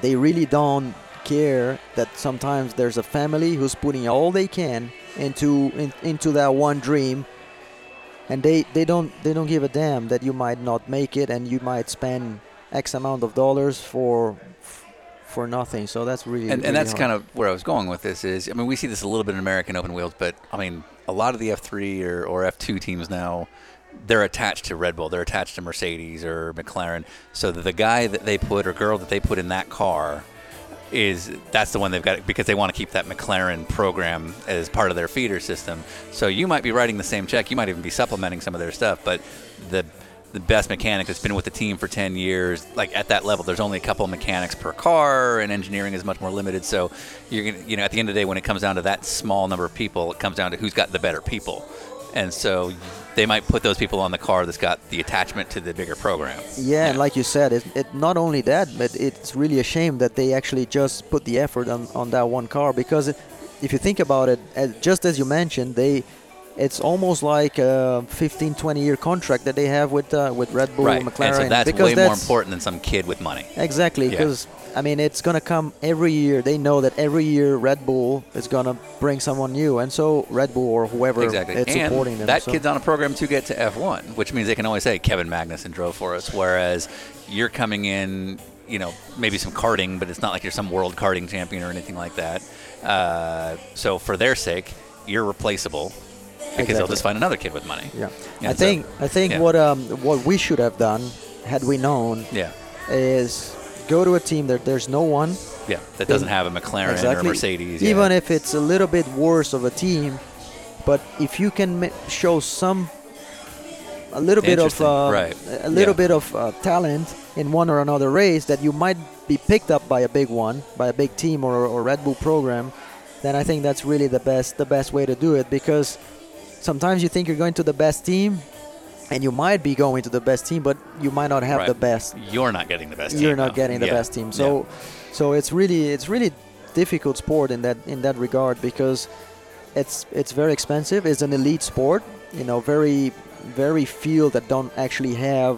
they really don't care that sometimes there's a family who's putting all they can into in, into that one dream and they, they don't they don't give a damn that you might not make it and you might spend x amount of dollars for for nothing. So that's really and, really and that's hard. kind of where I was going with this is I mean we see this a little bit in American open wheels but I mean a lot of the F3 or, or F2 teams now they're attached to Red Bull. They're attached to Mercedes or McLaren. So the guy that they put or girl that they put in that car is that's the one they've got because they want to keep that McLaren program as part of their feeder system. So you might be writing the same check. You might even be supplementing some of their stuff but the the best mechanic that's been with the team for 10 years, like at that level, there's only a couple of mechanics per car, and engineering is much more limited. So you're gonna, you know, at the end of the day, when it comes down to that small number of people, it comes down to who's got the better people, and so they might put those people on the car that's got the attachment to the bigger program. Yeah, and like you said, it, it not only that, but it's really a shame that they actually just put the effort on, on that one car because it, if you think about it, just as you mentioned, they it's almost like a 15, 20 year contract that they have with uh, with Red Bull, right, McLaren. and so that's because way more important than some kid with money. Exactly, Yeah. because I mean it's gonna come every year. They know that every year Red Bull is gonna bring someone new, and so Red Bull or whoever Exactly. it's and supporting them. that so. kid's on a program to get to F1, which means they can always say Kevin Magnussen drove for us. Whereas you're coming in, you know, maybe some karting, but it's not like you're some world karting champion or anything like that. Uh, so for their sake, you're replaceable because they'll just find another kid with money. Yeah, I so- think I think yeah. what um what we should have done had we known Yeah. is go to a team that there's no one Yeah. That doesn't have a McLaren or a exactly Mercedes. even yeah. if it's a little bit worse of a team, but if you can show some a little bit of uh, right. a little Yeah. bit of uh, talent in one or another race that you might be picked up by a big one, by a big team or, or Red Bull program, then I think that's really the best the best way to do it because sometimes you think you're going to the best team and you might be going to the best team but you might not have Right. the best You're not getting the best team. you're not though. getting the Yeah. best team. So, so it's really it's really difficult sport in that in that regard because it's it's very expensive. It's an elite sport. You know, very very few that don't actually have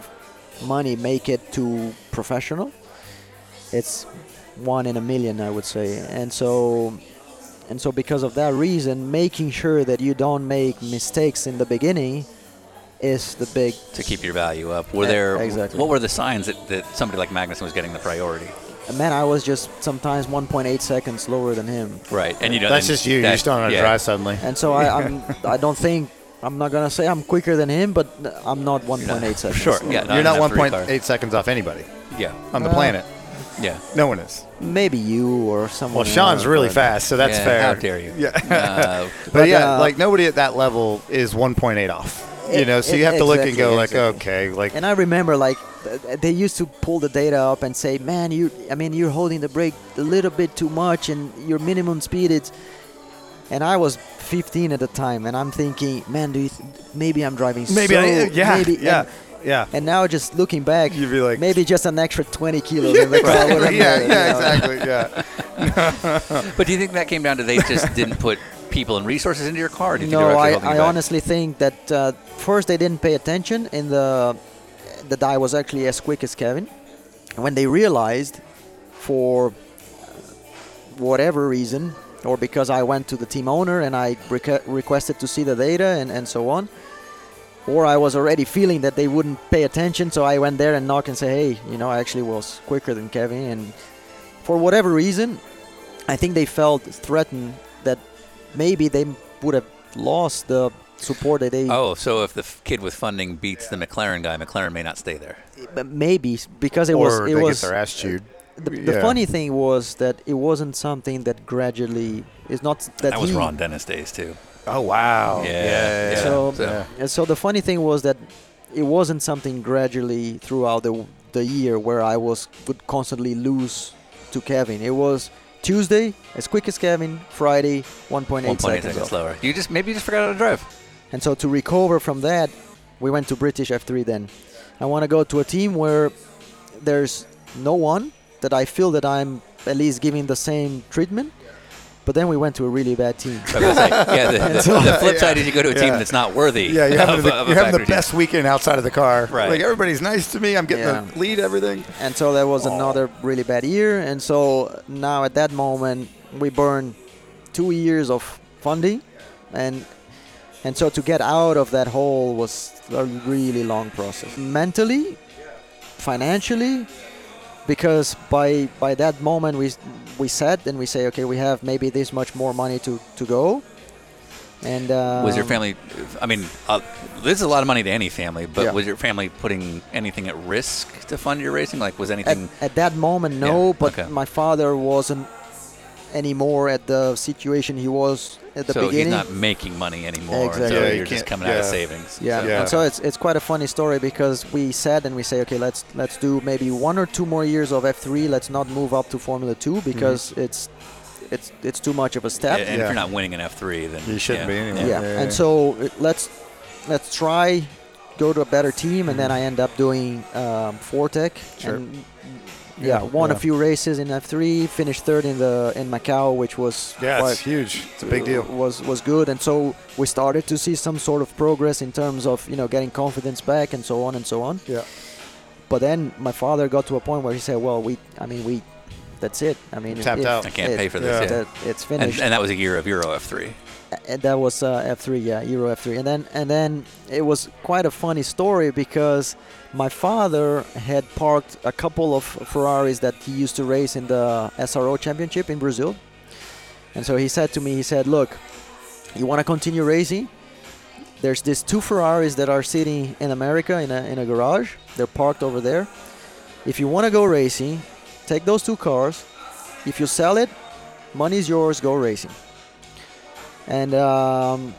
money make it to professional. It's one in a million, I would say, and so. And so, because of that reason, making sure that you don't make mistakes in the beginning is the big to keep your value up. Were E- there exactly. what were the signs that, that somebody like Magnussen was getting the priority? Man, I was just sometimes 1.8 seconds slower than him, Right, and you know That's just you. that- you just don't know to yeah. drive suddenly. and so I, I'm. I don't think I'm not gonna say I'm quicker than him, but I'm not 1.8 seconds. Sure, slower. yeah, You're not in a F3 car. 1.8 seconds off anybody Yeah, on the Uh, planet. Yeah. No one is. Maybe you or someone. Well, Sean's else, really but- fast, so that's Yeah, fair. How dare you? Yeah. Uh, But, But, yeah, uh, like nobody at that level is 1.8 off. You know, so E- you have to look and exactly, go like, exactly. okay, like And I remember like th- they used to pull the data up and say, "Man, you. I mean, you're holding the brake a little bit too much, and your minimum speed is." And I was 15 at the time, and I'm thinking, "Man, do you th- maybe I'm driving maybe, so I, yeah, maybe, yeah, And, yeah. And now just looking back, You'd be like, maybe just an extra 20 kilos in the car would yeah, yeah, exactly, yeah. but do you think that came down to they just didn't put people and resources into your car? Or do you think they No, were I, I honestly think that uh, first they didn't pay attention in the that I was actually as quick as Kevin. And when they realized, for whatever reason, or because I went to the team owner and I requ- requested to see the data and, and so on, or I was already feeling that they wouldn't pay attention, so I went there and knock and say, hey, you know, I actually was quicker than Kevin, and for whatever reason, I think they felt threatened that maybe they would have lost the support that they Oh, so if the f- kid with funding beats the McLaren guy, McLaren may not stay there. but maybe because it or was they it was get their ass chewed. the, the yeah. funny thing was that it wasn't something that gradually is not that, That was he, Ron Dennis days too. Oh wow. Yeah, yeah. yeah. So, So- and so the funny thing was that it wasn't something gradually throughout the the year where I was would constantly lose to Kevin. It was Tuesday as quick as Kevin, Friday 1.8 1.8 seconds, seconds slower. You just maybe you just forgot how to drive. And so to recover from that, we went to British F3 then. I want to go to a team where there's no one that I feel that I'm at least giving the same treatment. But then we went to a really bad team. I was gonna say, yeah, the, the, the flip Yeah. side is you go to a team Yeah. that's not worthy. Yeah, you're having, of, the, of you're having the factory team. best weekend outside of the car. Right. Like everybody's nice to me. I'm getting Yeah. the lead, everything. And so that was another really bad year. And so now at that moment, we burned two years of funding. And and so to get out of that hole was a really long process. Mentally, financially, because by by that moment we we set and we say, okay, we have maybe this much more money to, to go. And um, Was your family? I mean, uh, this is a lot of money to any family, but Yeah. was your family putting anything at risk to fund your racing? Like, was at, anything? at that moment no Yeah, but okay. my father wasn't anymore at the situation he was at the so beginning. he's not making money anymore. Exactly. So Yeah, you you're just can't- coming out of savings. Yeah. So- Yeah. And so it's it's quite a funny story because we said and we say, okay, let's let's do maybe one or two more years of F3. Let's not move up to Formula Two because it's it's it's too much of a step. And if you're not winning an F3, then You shouldn't yeah, be anyway. yeah. Yeah, yeah, And so let's let's try go to a better team, and then I end up doing um, Fortec. Sure. And, yeah, won yeah. a few races in F3, finished third in the in Macau, which was Yeah, quite- it's huge. It's a big deal. Uh, was was good and so we started to see some sort of progress in terms of you know getting confidence back and so on and so on Yeah. but then my father got to a point where he said well we i mean we that's it i mean Tapped if- out. I can't it- pay for this. Yeah. Yeah. that it's And, finished and that was a year of Euro F3. And that was uh, F3, yeah, Euro F3, and then and then it was quite a funny story because my father had parked a couple of Ferraris that he used to race in the SRO Championship in Brazil, and so he said to me, he said, "Look, you want to continue racing? There's these two Ferraris that are sitting in America in a in a garage. They're parked over there. If you want to go racing, take those two cars. If you sell it, money's yours. Go racing." And um,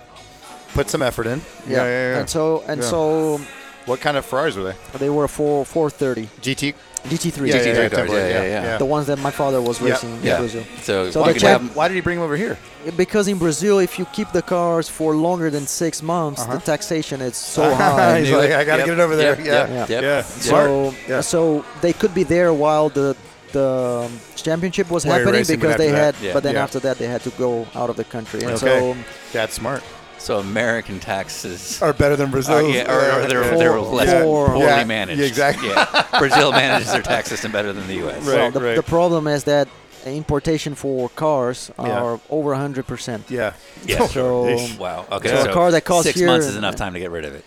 Put some effort in. yeah. Yeah, yeah, yeah. And so and Yeah. so What kind of Ferraris were they? they were four 430 GT. GT3. Yeah, yeah, yeah, cars, yeah, yeah, yeah, yeah. The ones that my father was racing yeah. in Brazil. So, So you the have- Why did he bring them over here? Because in Brazil, if you keep the cars for longer than six months, Uh-huh. the taxation is so high. He's like. I got to Yep, get it over there. yep, yeah. yep, Yeah. yep. So, Yeah. so they could be there while the the um, championship was While happening because they had, Yeah. but then Yeah. after that they had to go out of the country. And Okay. so That's smart. so American taxes Are better than Brazil. are, yeah, or, or they're, For- they're less for- poorly Yeah, managed. yeah, exactly. Yeah. Brazil manages their tax system better than the U.S. Right. well, the, the problem is that importation for cars Yeah. are over 100 percent. Yeah. Yeah. So Wow. Okay. So So, a car that costs six here- months is enough time to get rid of it,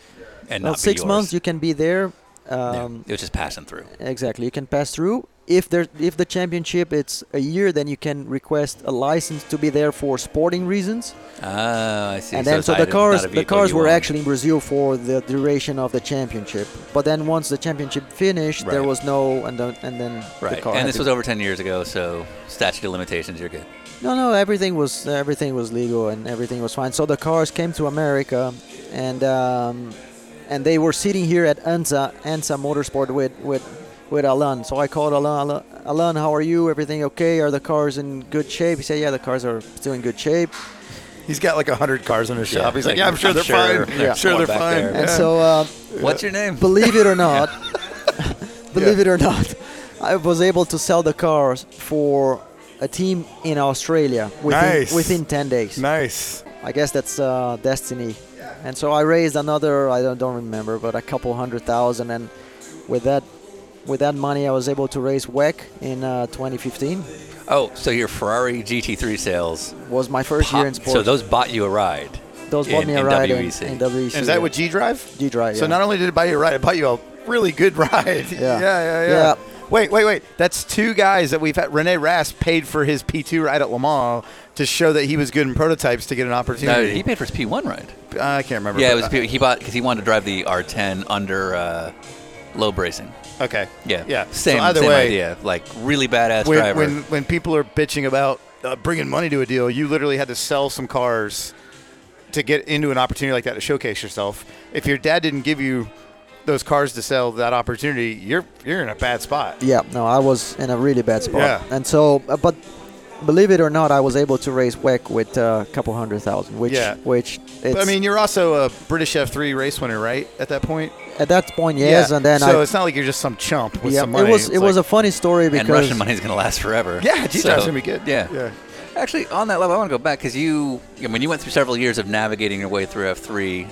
and well, not be six yours. months you can be there. Yeah. Um, It was just passing through. Exactly, you can pass through. If there, if the championship it's a year, then you can request a license to be there for sporting reasons. Ah, I see. and so then so the cars the cars were own. actually in Brazil for the duration of the championship. But then once the championship finished, there was no and then and then the right. car And this was over 10 years ago, so statute of limitations, you're good. no no everything was everything was legal and everything was fine. So the cars came to America, and um, and they were sitting here at ANSA ANSA Motorsport with with with Alan. So I called Alan. Alan, Alan, how are you? Everything okay? Are the cars in good shape? He said, yeah, the cars are still in good shape. He's got like a hundred cars in his Yeah, shop. He's like, like, yeah, I'm sure I'm they're sure fine. they're I'm sure they're fine. there. And Yeah. so, uh, What's your name? believe it or not, believe it or not, I was able to sell the cars for a team in Australia within, Nice. within 10 days. nice. I guess that's uh, destiny. And so I raised another, I don't, don't remember, but a couple hundred thousand. And with that, with that money, I was able to raise WEC in uh, 2015. Oh, so your Ferrari GT3 sales. Was my first year in pop- sports. So those bought you a ride. those bought in- me a in ride WEC. in, in WEC. And is that yeah. with G Drive? G Drive? So not only did it buy you a ride, it bought you a really good ride. Yeah. yeah, yeah, yeah. Yeah. Wait, wait, wait. That's two guys that we've had. Rene Rast paid for his P2 ride at Le Mans to show that he was good in prototypes to get an opportunity. No, opportunity. he paid for his P1 ride. Uh, I can't remember. Yeah, it was P- he bought because he wanted to drive the R10 under uh, low bracing. Okay. Yeah, Yeah. Same, So either same way, idea. Like really badass When, driver. when when people are bitching about uh, bringing money to a deal, you literally had to sell some cars to get into an opportunity like that to showcase yourself. If your dad didn't give you those cars to sell that opportunity, you're you're in a bad spot. Yeah, no, I was in a really bad spot. Yeah. And so, uh, but believe it or not, I was able to raise WEC with uh, a couple hundred thousand, which, Yeah. which it's, But I mean, you're also a British F3 race winner, right? At that point. at that point, yes, Yeah. and then so I, it's not like you're just some chump with yeah, some money. it was It's it was a funny story because and Russian money's going to last forever. yeah, G So, gonna be good. Yeah. yeah. Actually, on that level, I want to go back because you, I mean, you went through several years of navigating your way through F3.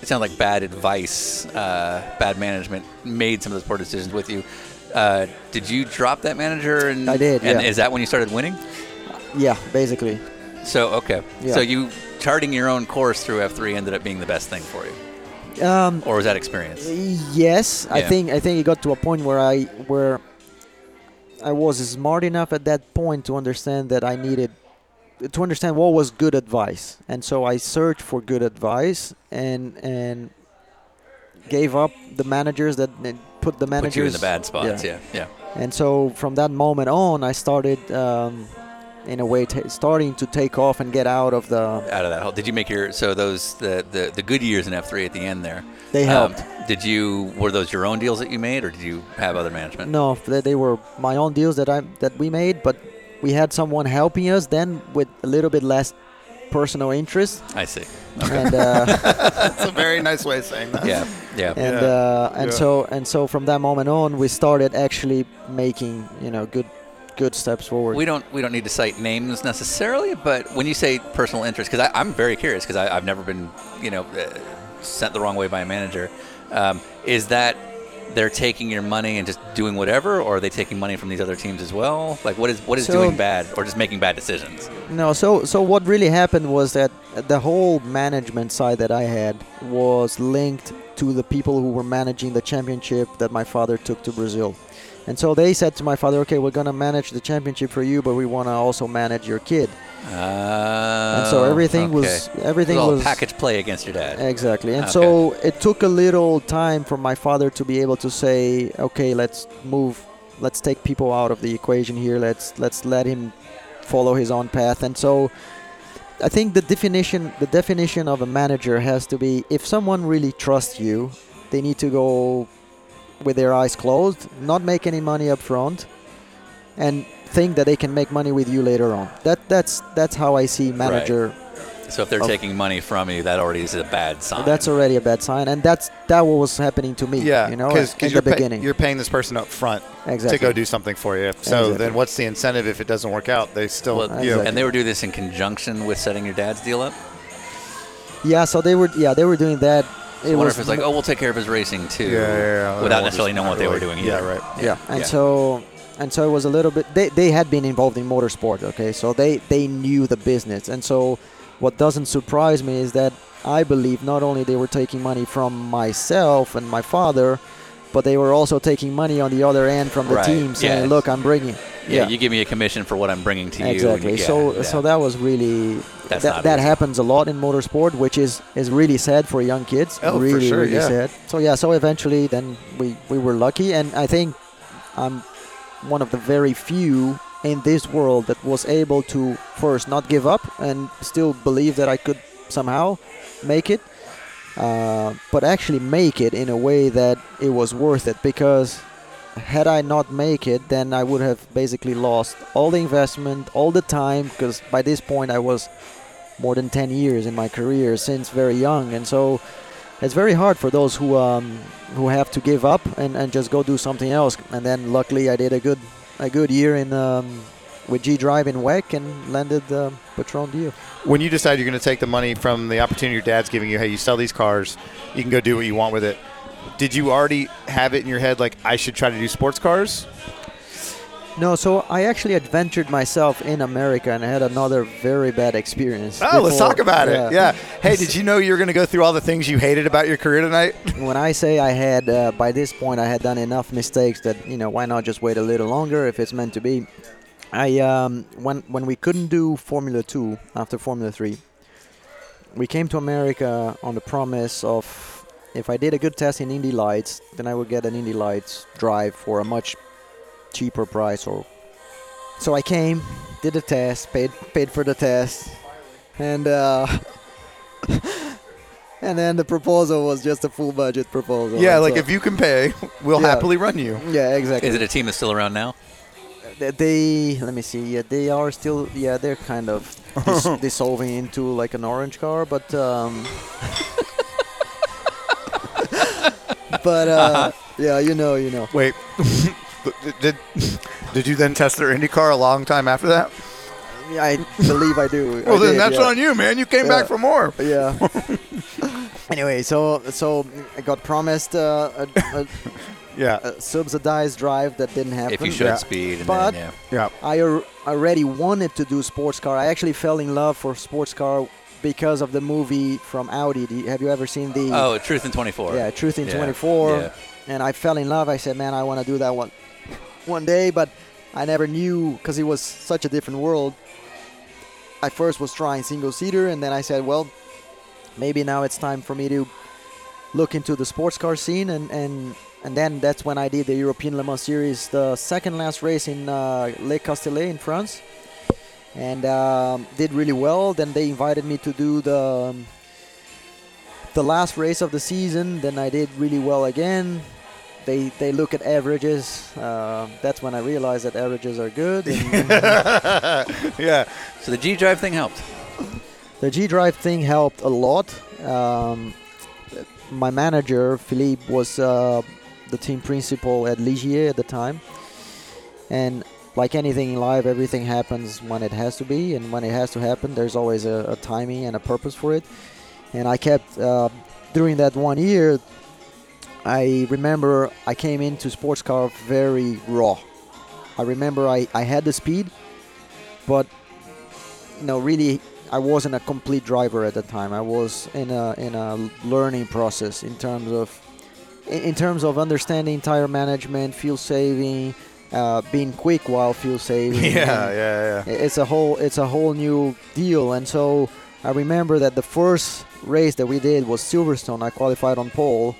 It sounds like bad advice, uh, bad management made some of those poor decisions with you. Uh, did you drop that manager? And, I did, And yeah. is that when you started winning? Yeah, basically, So okay. Yeah. So you charting your own course through F3 ended up being the best thing for you, um, or was that experience? yes, I think I think it got to a point where I where I was smart enough at that point to understand that I needed to understand what was good advice, and so I searched for good advice and and gave up the managers that put the managers Put you in the bad spots. Yeah. Yeah. And so from that moment on, I started um, in a way ta starting to take off and get out of the. Out of that hole, did you make your so those the the, the good years in F3 at the end there? They um, helped. did you were those your own deals that you made, or did you have other management? No, they, they were my own deals that I that we made, but we had someone helping us then with a little bit less personal interest, I see. and uh, That's a very nice way of saying that. Yeah, yeah. and Yeah, uh, and yeah. so and so from that moment on, we started actually making you know good good steps forward. We don't we don't need to cite names necessarily, but when you say personal interest, because I'm very curious, because I've never been you know uh, sent the wrong way by a manager. Um, is that they're taking your money and just doing whatever, or are they taking money from these other teams as well? Like what is what is So- doing bad, or just making bad decisions? No, so so what really happened was that the whole management side that I had was linked to the people who were managing the championship that my father took to Brazil. And so they said to my father, "Okay, we're going to manage the championship for you, but we want to also manage your kid." Uh, and so everything was everything a was package play against your dad. Exactly. And Okay. so it took a little time for my father to be able to say, "Okay, let's move. Let's take people out of the equation here. Let's let's let him follow his own path." And so I think the definition the definition of a manager has to be if someone really trusts you, they need to go with their eyes closed, not make any money up front, and think that they can make money with you later on. That that's that's how I see manager So if they're of- taking money from you, that already is a bad sign. that's already a bad sign, and that's that what was happening to me. Yeah, you know, because in you're, the pay- beginning. you're paying this person up front exactly. to go do something for you. So Exactly. then, what's the incentive if it doesn't work out? They still, Well, you Exactly. And they were doing this in conjunction with setting your dad's deal up. Yeah, so they were. Yeah, they were doing that. I It wonder was if it's like, oh, we'll take care of his racing too, yeah, yeah, yeah. without Or necessarily knowing not what they were really- doing. Yeah, right. yeah, and so and so it was a little bit. They they had been involved in motorsport. Okay, so they they knew the business, and so what doesn't surprise me is that I believe not only they were taking money from myself and my father. But they were also taking money on the other end from the Right, team, saying, yeah. "Look, I'm bringing." yeah, You give me a commission for what I'm bringing to you. exactly. you- yeah, so yeah. so that was really That's that, that happens a lot in motorsport, which is is really sad for young kids. Oh, for sure, really yeah. sad. So yeah, so eventually then we we were lucky, and I think I'm one of the very few in this world that was able to first not give up and still believe that I could somehow make it, uh, but actually make it in a way that it was worth it because had I not make it, then I would have basically lost all the investment, all the time, because by this point I was more than 10 years in my career since very young, and so it's very hard for those who um, who have to give up and, and just go do something else. And then luckily I did a good a good year in um, with G Drive in WEC and landed the Patron deal. When you decide you're going to take the money from the opportunity your dad's giving you, hey, you sell these cars, you can go do what you want with it. Did you already have it in your head like I should try to do sports cars? No, so I actually adventured myself in America and I had another very bad experience. Oh, let's talk about it. Yeah. Hey, did you know you were going to go through all the things you hated about your career tonight? when I say I had, uh, by this point, I had done enough mistakes that you know why not just wait a little longer if it's meant to be. I um, when when we couldn't do Formula Two after Formula Three, we came to America on the promise of if I did a good test in Indy Lights, then I would get an Indy Lights drive for a much cheaper price. Or so I came, did the test, paid paid for the test, and. Uh, And then the proposal was just a full budget proposal. yeah, like so- if you can pay, we'll Yeah. happily run you. Yeah, exactly. Is it a team that's still around now? They, let me see. Yeah, they are still. Yeah, they're kind of dis- dissolving into like an orange car, but um. but uh, yeah, you know, you know. Wait, did did you then test their Indy car a long time after that? I believe I do. Well, I then did, that's yeah. on you, man. You came Yeah. back for more. Yeah. anyway, so so I got promised uh, a, a, Yeah, a subsidized drive that didn't happen. If you showed Yeah. speed, and But- then, yeah. yeah. I al- already wanted to do sports car. I actually fell in love for sports car because of the movie from Audi. You- Have you ever seen the? Oh, Truth in 24. yeah, Truth in Yeah, 24. yeah. And I fell in love. I said, man, I want to do that one, one day. But I never knew because it was such a different world. I first was trying single seater, and then I said, well, maybe now it's time for me to look into the sports car scene, and and and then that's when I did the European Le Mans Series, the second last race in uh, Le Castellet in France. and um, did really well. Then they invited me to do the um, the last race of the season. Then I did really well again. They they look at averages. Uh, that's when I realized that averages are good. yeah. So the G Drive thing helped. the G Drive thing helped a lot. Um, my manager Philippe was uh, the team principal at Ligier at the time, and like anything in life, everything happens when it has to be, and when it has to happen, there's always a, a timing and a purpose for it. And I kept uh, during that one year. I remember I came into sports car very raw. I remember I, I had the speed, but you know really I wasn't a complete driver at the time. I was in a in a learning process in terms of in, in terms of understanding tire management, fuel saving, uh, being quick while fuel saving. Yeah, yeah, yeah. It's a whole it's a whole new deal. And so I remember that the first race that we did was Silverstone. I qualified on pole,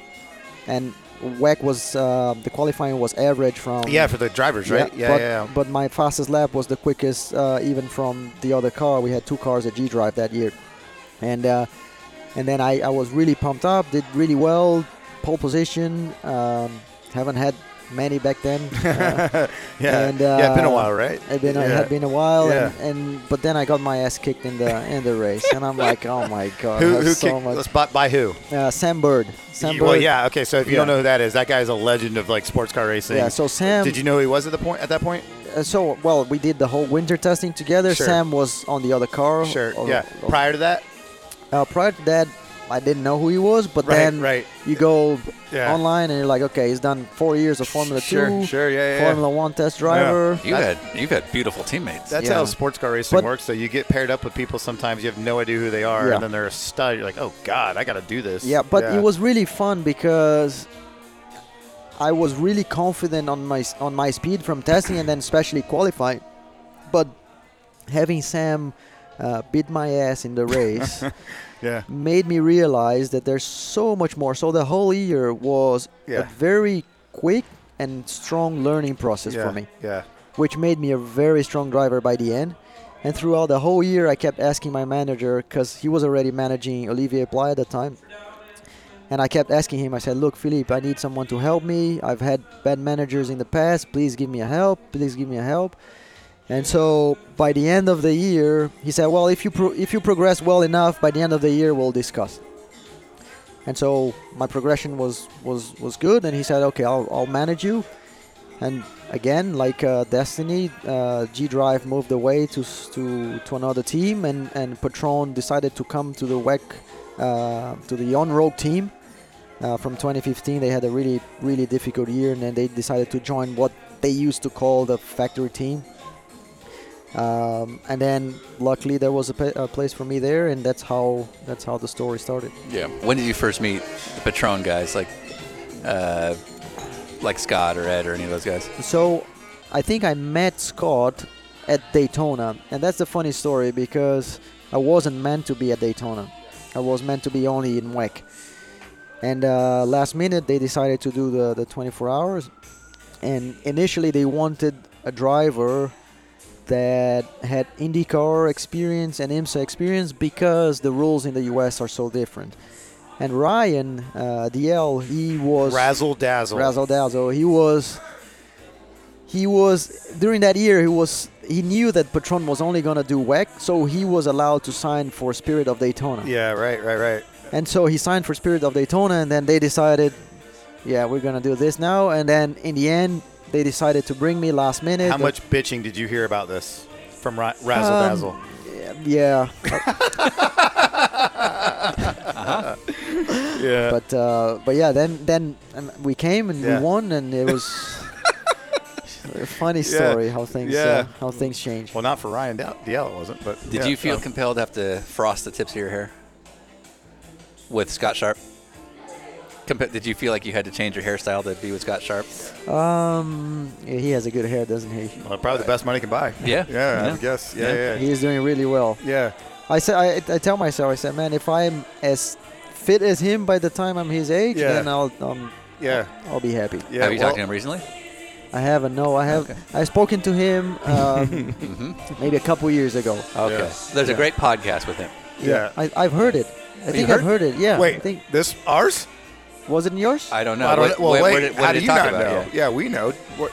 and WEC was uh, the qualifying was average from Yeah, for the drivers, right? Yeah, but, yeah. But my fastest lap was the quickest, uh, even from the other car. We had two cars at G Drive that year, and uh, and then I, I was really pumped up. Did really well, pole position. Um, haven't had many back then. Uh, yeah. and, yeah, it's been a uh, while, right? It been yeah. it had been a while, Yeah. and, and but then I got my ass kicked in the in the race, and I'm like, oh my god, Who, who so kicked, much. by, by who? Uh, Sam Bird. Sam Bird. well, yeah. Okay, so if you don't know who that is, that guy's a legend of like sports car racing. Yeah. So Sam. Did you know who he was at the point at that point? uh, so well, we did the whole winter testing together. Sure. Sam was on the other car. Sure. Or- yeah. or- Prior to that, Uh, prior to that, I didn't know who he was, but right, then right. you go Yeah. online and you're like, okay, he's done four years of Formula Sure, Two, sure, yeah, yeah, yeah. Formula One test driver. You had you've had beautiful teammates. That's Yeah. how sports car racing But- works. So you get paired up with people. Sometimes you have no idea who they are, Yeah. and then they're a stud. You're like, oh god, I got to do this. Yeah, but it was really fun because I was really confident on my on my speed from testing and then especially qualifying. But having Sam uh, beat my ass in the race Yeah. made me realize that there's so much more. So the whole year was Yeah. a very quick and strong learning process yeah. for me, Yeah. which made me a very strong driver by the end. And throughout the whole year, I kept asking my manager because he was already managing Olivier Pla at the time. And I kept asking him, I said, Look, Philippe, I need someone to help me. I've had bad managers in the past. Please give me a help. Please give me a help. And so by the end of the year, he said, Well, if you, pro- if you progress well enough, by the end of the year, we'll discuss. And so my progression was, was, was good. And he said, Okay, I'll, I'll manage you. And again, like uh, Destiny, uh, G Drive moved away to, to, to another team, and, and Patron decided to come to the WEC, uh, to the Onroak team. Uh, from 2015, they had a really, really difficult year, and then they decided to join what they used to call the factory team. Um, and then, luckily, there was a, a place for me there, and that's how that's how the story started. Yeah. When did you first meet the Patron guys, like, uh, like Scott or Ed or any of those guys? So, I think I met Scott at Daytona, and that's the funny story because I wasn't meant to be at Daytona. I was meant to be only in WEC. And uh, last minute, they decided to do the, the 24 hours. And initially, they wanted a driver that had IndyCar experience and IMSA experience because the rules in the US are so different. And Ryan uh, Dalziel, he was Razzle dazzle. Razzle dazzle. He was. He was during that year. He was. He knew that Patron was only gonna do WEC, so he was allowed to sign for Spirit of Daytona. Yeah. Right. Right. Right. And so he signed for Spirit of Daytona, and then they decided, yeah, we're gonna do this now. And then in the end, they decided to bring me last minute. How much bitching did you hear about this from Ra- Razzle Um, Dazzle? Yeah, Yeah. but uh, but yeah, then then um, we came and Yeah. we won, and it was a funny Yeah. story how things Yeah. uh, how things changed. well, not for Ryan D- Dalziel, it wasn't. But Did yeah. you feel Oh. compelled to have to frost the tips of your hair with Scott Sharp? Compa- did you feel like you had to change your hairstyle to be with Scott Sharp? Um, yeah, he has a good hair, doesn't he? Well, probably the best money can buy. Yeah. Yeah. Yeah. I guess. Yeah. Yeah. Yeah. He is doing really well. Yeah. I said, I, I tell myself, I said, man, if I'm as fit as him by the time I'm his age, Yeah. then I'll um, Yeah. I'll be happy. Yeah. have you well, talked to him recently? I haven't. No, I have. Okay. I spoken to him um, Mhm. maybe a couple years ago. Okay. Yeah. There's a great podcast with him. Yeah. I, I've heard it. I think heard I've heard it. Yeah. I Wait, think this ours? Was it in yours? I don't know. I don't What- know. Well, what- wait. what did- what how did do you talk not about? know? Yeah. Yeah, we know. What,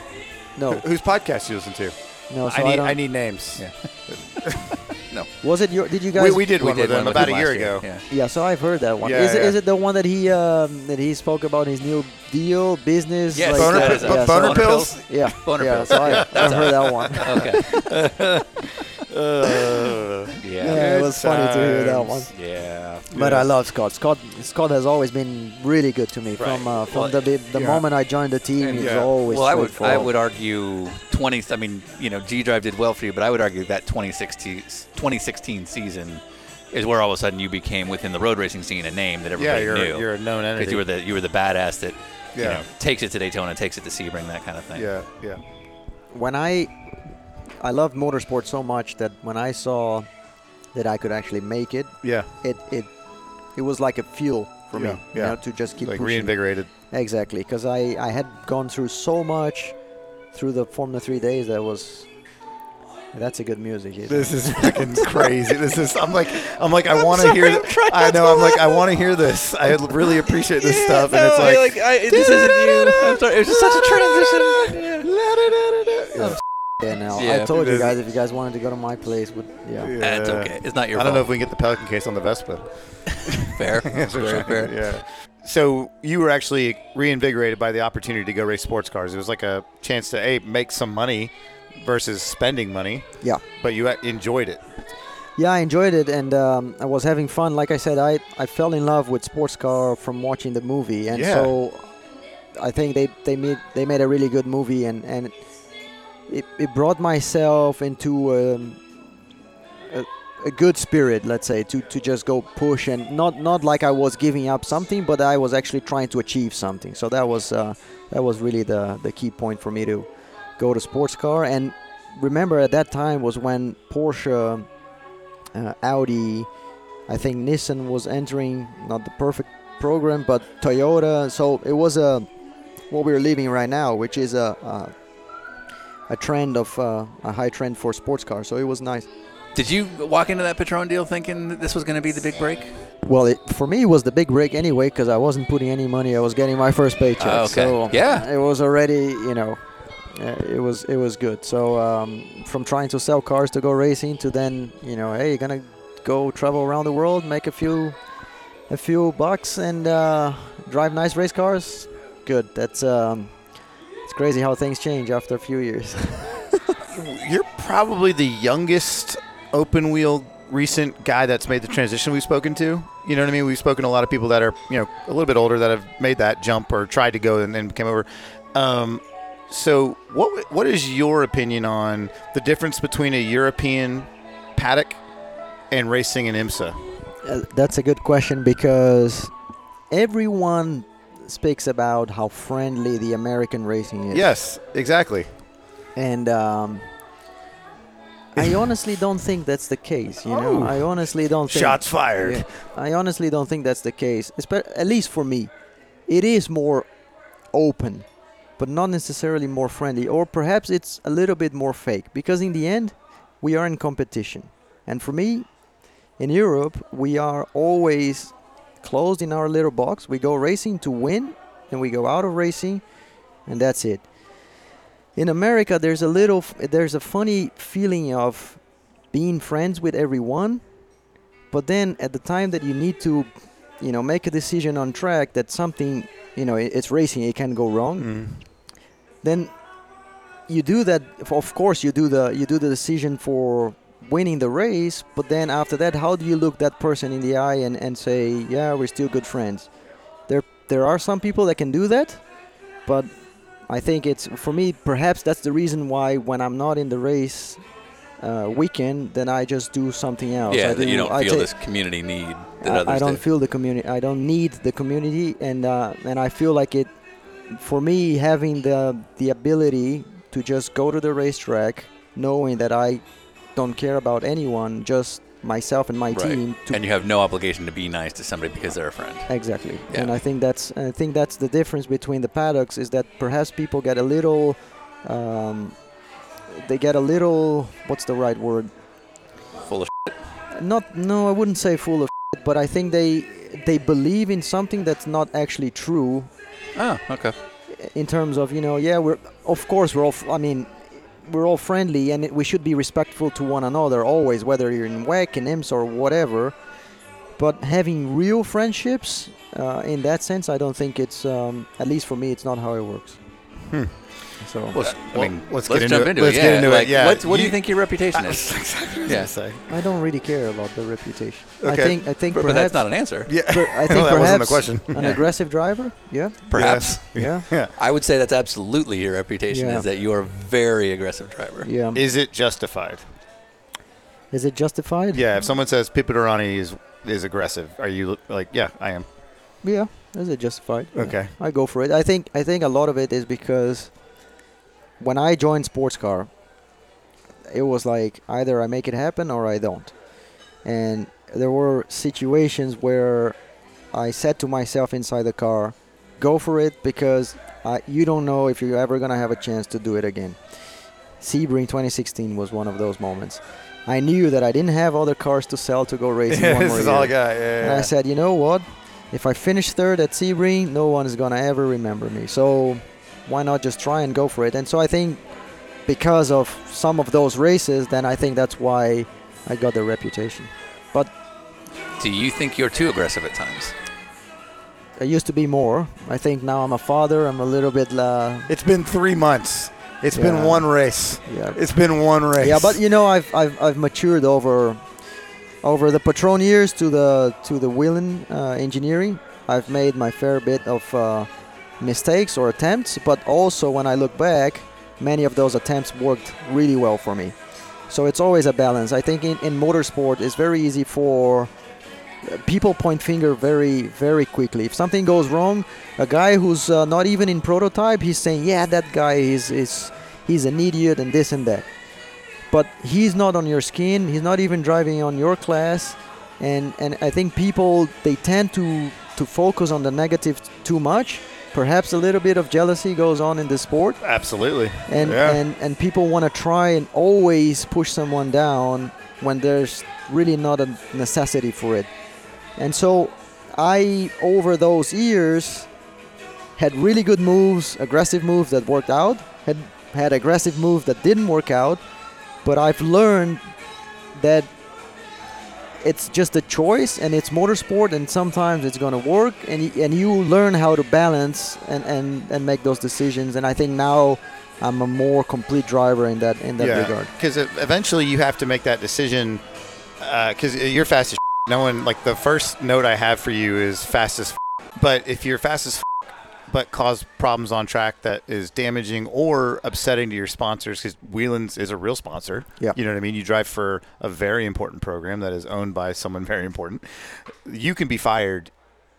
no. whose podcast you listen to? No. So I need. don't, I, need names. Yeah. Was it your? Did you guys? We, we did We one did with one him with about a year last ago. Yeah. Yeah. So I've heard that one. Yeah, is, it, yeah. is it the one that he um, that he spoke about his new deal, business? Yes, like Boner, that pi- is a- bo- yeah, boner so- pills. Yeah. Boner yeah. pills. So I, I've heard that one. Okay. Uh, Yeah. Yeah, it was funny to hear that one. Yeah. But Yeah. I love Scott. Scott Scott has always been really good to me from uh, from Well, the the yeah. moment I joined the team. And- He was Yeah. always Well, I would. I would argue 20. I mean, you know, G Drive did well for you, but I would argue that 2016 2016 season is where all of a sudden you became within the road racing scene a name that Yeah, everybody you're, knew. you're a known entity. because you were the you were the badass that you know takes it to Daytona, takes it to Sebring, that kind of thing. yeah, yeah. when I I loved motorsport so much that when I saw that I could actually make it, Yeah, it it it was like a fuel for Yeah, me, yeah. you know, to just keep like pushing. reinvigorated. Exactly, because I I had gone through so much through the Formula Three days that was. That's a good music. This it? is fucking crazy. This is. I'm like. I'm like. I want to hear. I know. I'm like. I want to hear this. I really appreciate this stuff, and it's like. I, this isn't you. I'm sorry. It was just such a transition. Yeah. Yeah. Now Yeah, I told you guys if you guys wanted to go to my place, would yeah. That's okay. It's not your I don't know if we can get the Pelican case on the Vespa. fair. fair, fair. Yeah. So you were actually reinvigorated by the opportunity to go race sports cars. It was like a chance to a make some money versus spending money, Yeah. but you enjoyed it. Yeah, I enjoyed it, and um, I was having fun. Like I said, I, I fell in love with sports car from watching the movie, and Yeah. so I think they they made they made a really good movie, and and it, it brought myself into um, a, a good spirit, let's say, to, to just go push and not not like I was giving up something, but I was actually trying to achieve something. So that was uh, that was really the the key point for me to go to sports car. And remember, at that time was when Porsche uh, Audi, I think Nissan was entering not the perfect program, but Toyota. So it was a what we're living right now, which is a a, a trend of uh, a high trend for sports cars. So it was nice. Did you walk into that Patron deal thinking that this was going to be the big break? Well, it, for me, it was the big break anyway because I wasn't putting any money. I was getting my first paycheck. Oh, okay. So Yeah. it was already, you know, uh, it was it was good. So um, from trying to sell cars to go racing to then, you know, hey, you're gonna go travel around the world, make a few a few bucks, and uh, drive nice race cars. Good. That's um, it's crazy how things change after a few years. You're probably the youngest open wheel recent guy that's made the transition we've spoken to. You know what I mean? We've spoken to a lot of people that are, you know, a little bit older that have made that jump or tried to go and then came over. Um, so, what what is your opinion on the difference between a European paddock and racing in IMSA? Uh, that's a good question because everyone speaks about how friendly the American racing is. Yes, exactly. And um, I honestly don't think that's the case. You know, Oh. I honestly don't think. Shots fired. Yeah, I honestly don't think that's the case. Espe- At least for me, it is more open, but not necessarily more friendly. Or perhaps it's a little bit more fake because in the end, we are in competition. And for me, in Europe, we are always closed in our little box. We go racing to win, and we go out of racing, and that's it. In America, there's a little, f- there's a funny feeling of being friends with everyone, but then at the time that you need to, you know, make a decision on track that something, you know, it's racing, it can go wrong. Mm. Then you do that. Of course, you do the you do the decision for winning the race, but then after that, how do you look that person in the eye and, and say, yeah, we're still good friends? There there are some people that can do that, but I think it's for me. Perhaps that's the reason why when I'm not in the race uh, weekend, then I just do something else. yeah, I that you do- don't I feel this community need that I, others I don't do. feel the community. I don't need the community, and uh, and I feel like it. For me, having the the ability to just go to the racetrack, knowing that I don't care about anyone, just myself and my Right. team. And you have no obligation to be nice to somebody because they're a friend. Exactly, Yeah. and I think that's I think that's the difference between the paddocks is that perhaps people get a little um, they get a little what's the right word? Full of Shit. Not no, I wouldn't say full of, shit, but I think they they believe in something that's not actually true Oh, okay. in terms of you know yeah we're of course we're all f- I mean we're all friendly and we should be respectful to one another always whether you're in WEC in IMSA or whatever. But having real friendships uh, in that sense I don't think it's um, at least for me it's not how it works so Well, s- I well, mean, let's let's, get into jump it. into Let's it. get yeah. into it, like, yeah. What, what do you You- think your reputation is? exactly Yeah. I say. I don't really care about the reputation I Okay. think I think But, but that's not an answer. Yeah, per- I think that wasn't the perhaps question. an Yeah. aggressive driver yeah Perhaps. yeah Yeah. I would say that's absolutely your reputation Yeah. is that you are a very aggressive driver. yeah Is it justified? is it justified Yeah. If someone says Pipo Derani is is aggressive, are you like, yeah, I am. Yeah, is it justified? Yeah. Okay. I go for it. I think I think a lot of it is because when I joined sports car, it was like either I make it happen or I don't. And there were situations where I said to myself inside the car, "Go for it," because I, you don't know if you're ever gonna have a chance to do it again. Sebring 2016 was one of those moments. I knew that I didn't have other cars to sell to go racing one this more is year. all I got. Yeah. And I said, you know what? If I finish third at Sebring, no one is gonna ever remember me. So why not just try and go for it? And so I think because of some of those races, then I think that's why I got the reputation. But do you think you're too aggressive at times? I used to be more. I think now I'm a father. I'm a little bit. Uh, it's been three months. It's been one race. yeah. It's been one race. Yeah, but you know, I've, I've, I've matured over over the Patron years to the to the Whelen uh, engineering. I've made my fair bit of uh, mistakes or attempts, but also when I look back, many of those attempts worked really well for me. So it's always a balance. I think in, in motorsport, it's very easy for uh, people point finger very very quickly. If something goes wrong, a guy who's uh, not even in prototype, he's saying, "Yeah, that guy is is he's an idiot and this and that." But he's not on your skin. He's not even driving on your class, and and I think people they tend to to focus on the negative too much. Perhaps a little bit of jealousy goes on in the sport, absolutely. and Yeah. and and people want to try and always push someone down when there's really not a necessity for it. And so I over those years had really good moves, aggressive moves that worked out, had had aggressive moves that didn't work out, but I've learned that it's just a choice and it's motorsport and sometimes it's going to work and and you learn how to balance and, and and make those decisions and I think now I'm a more complete driver in that in that regard. Because eventually you have to make that decision. Uh, because you're fast as. No one like the first note I have for you is fast as. But if you're fast as, but cause problems on track that is damaging or upsetting to your sponsors, because Whelen's is a real sponsor. Yeah. You know what I mean. You drive for a very important program that is owned by someone very important. You can be fired,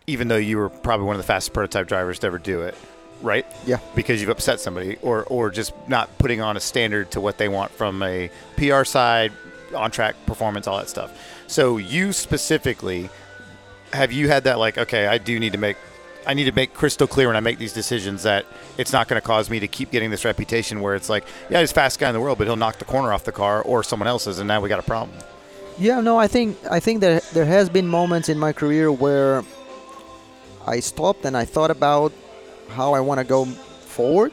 even though you were probably one of the fastest prototype drivers to ever do it. Right Yeah. because you've upset somebody or or just not putting on a standard to what they want from a PR side, on track performance, all that stuff. So you specifically have you had that like okay, I do need to make I need to make crystal clear when I make these decisions that it's not going to cause me to keep getting this reputation where it's like, yeah, he's the fastest guy in the world, but he'll knock the corner off the car or someone else's, and now we got a problem. Yeah, no, I think I think that there has been moments in my career where I stopped and I thought about how I want to go forward.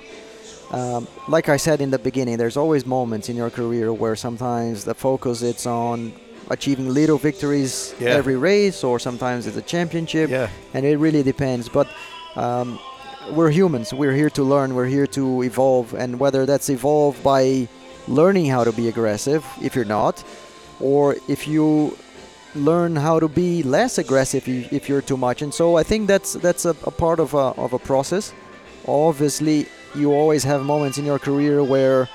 Um, like I said in the beginning, there's always moments in your career where sometimes the focus it's on achieving little victories Yeah. every race, or sometimes it's a championship, Yeah. and it really depends. But um, we're humans. We're here to learn. We're here to evolve, and whether that's evolve by learning how to be aggressive, if you're not, or if you learn how to be less aggressive if, if you're too much. And so I think that's that's a, a part of a, of a process. Obviously, you always have moments in your career where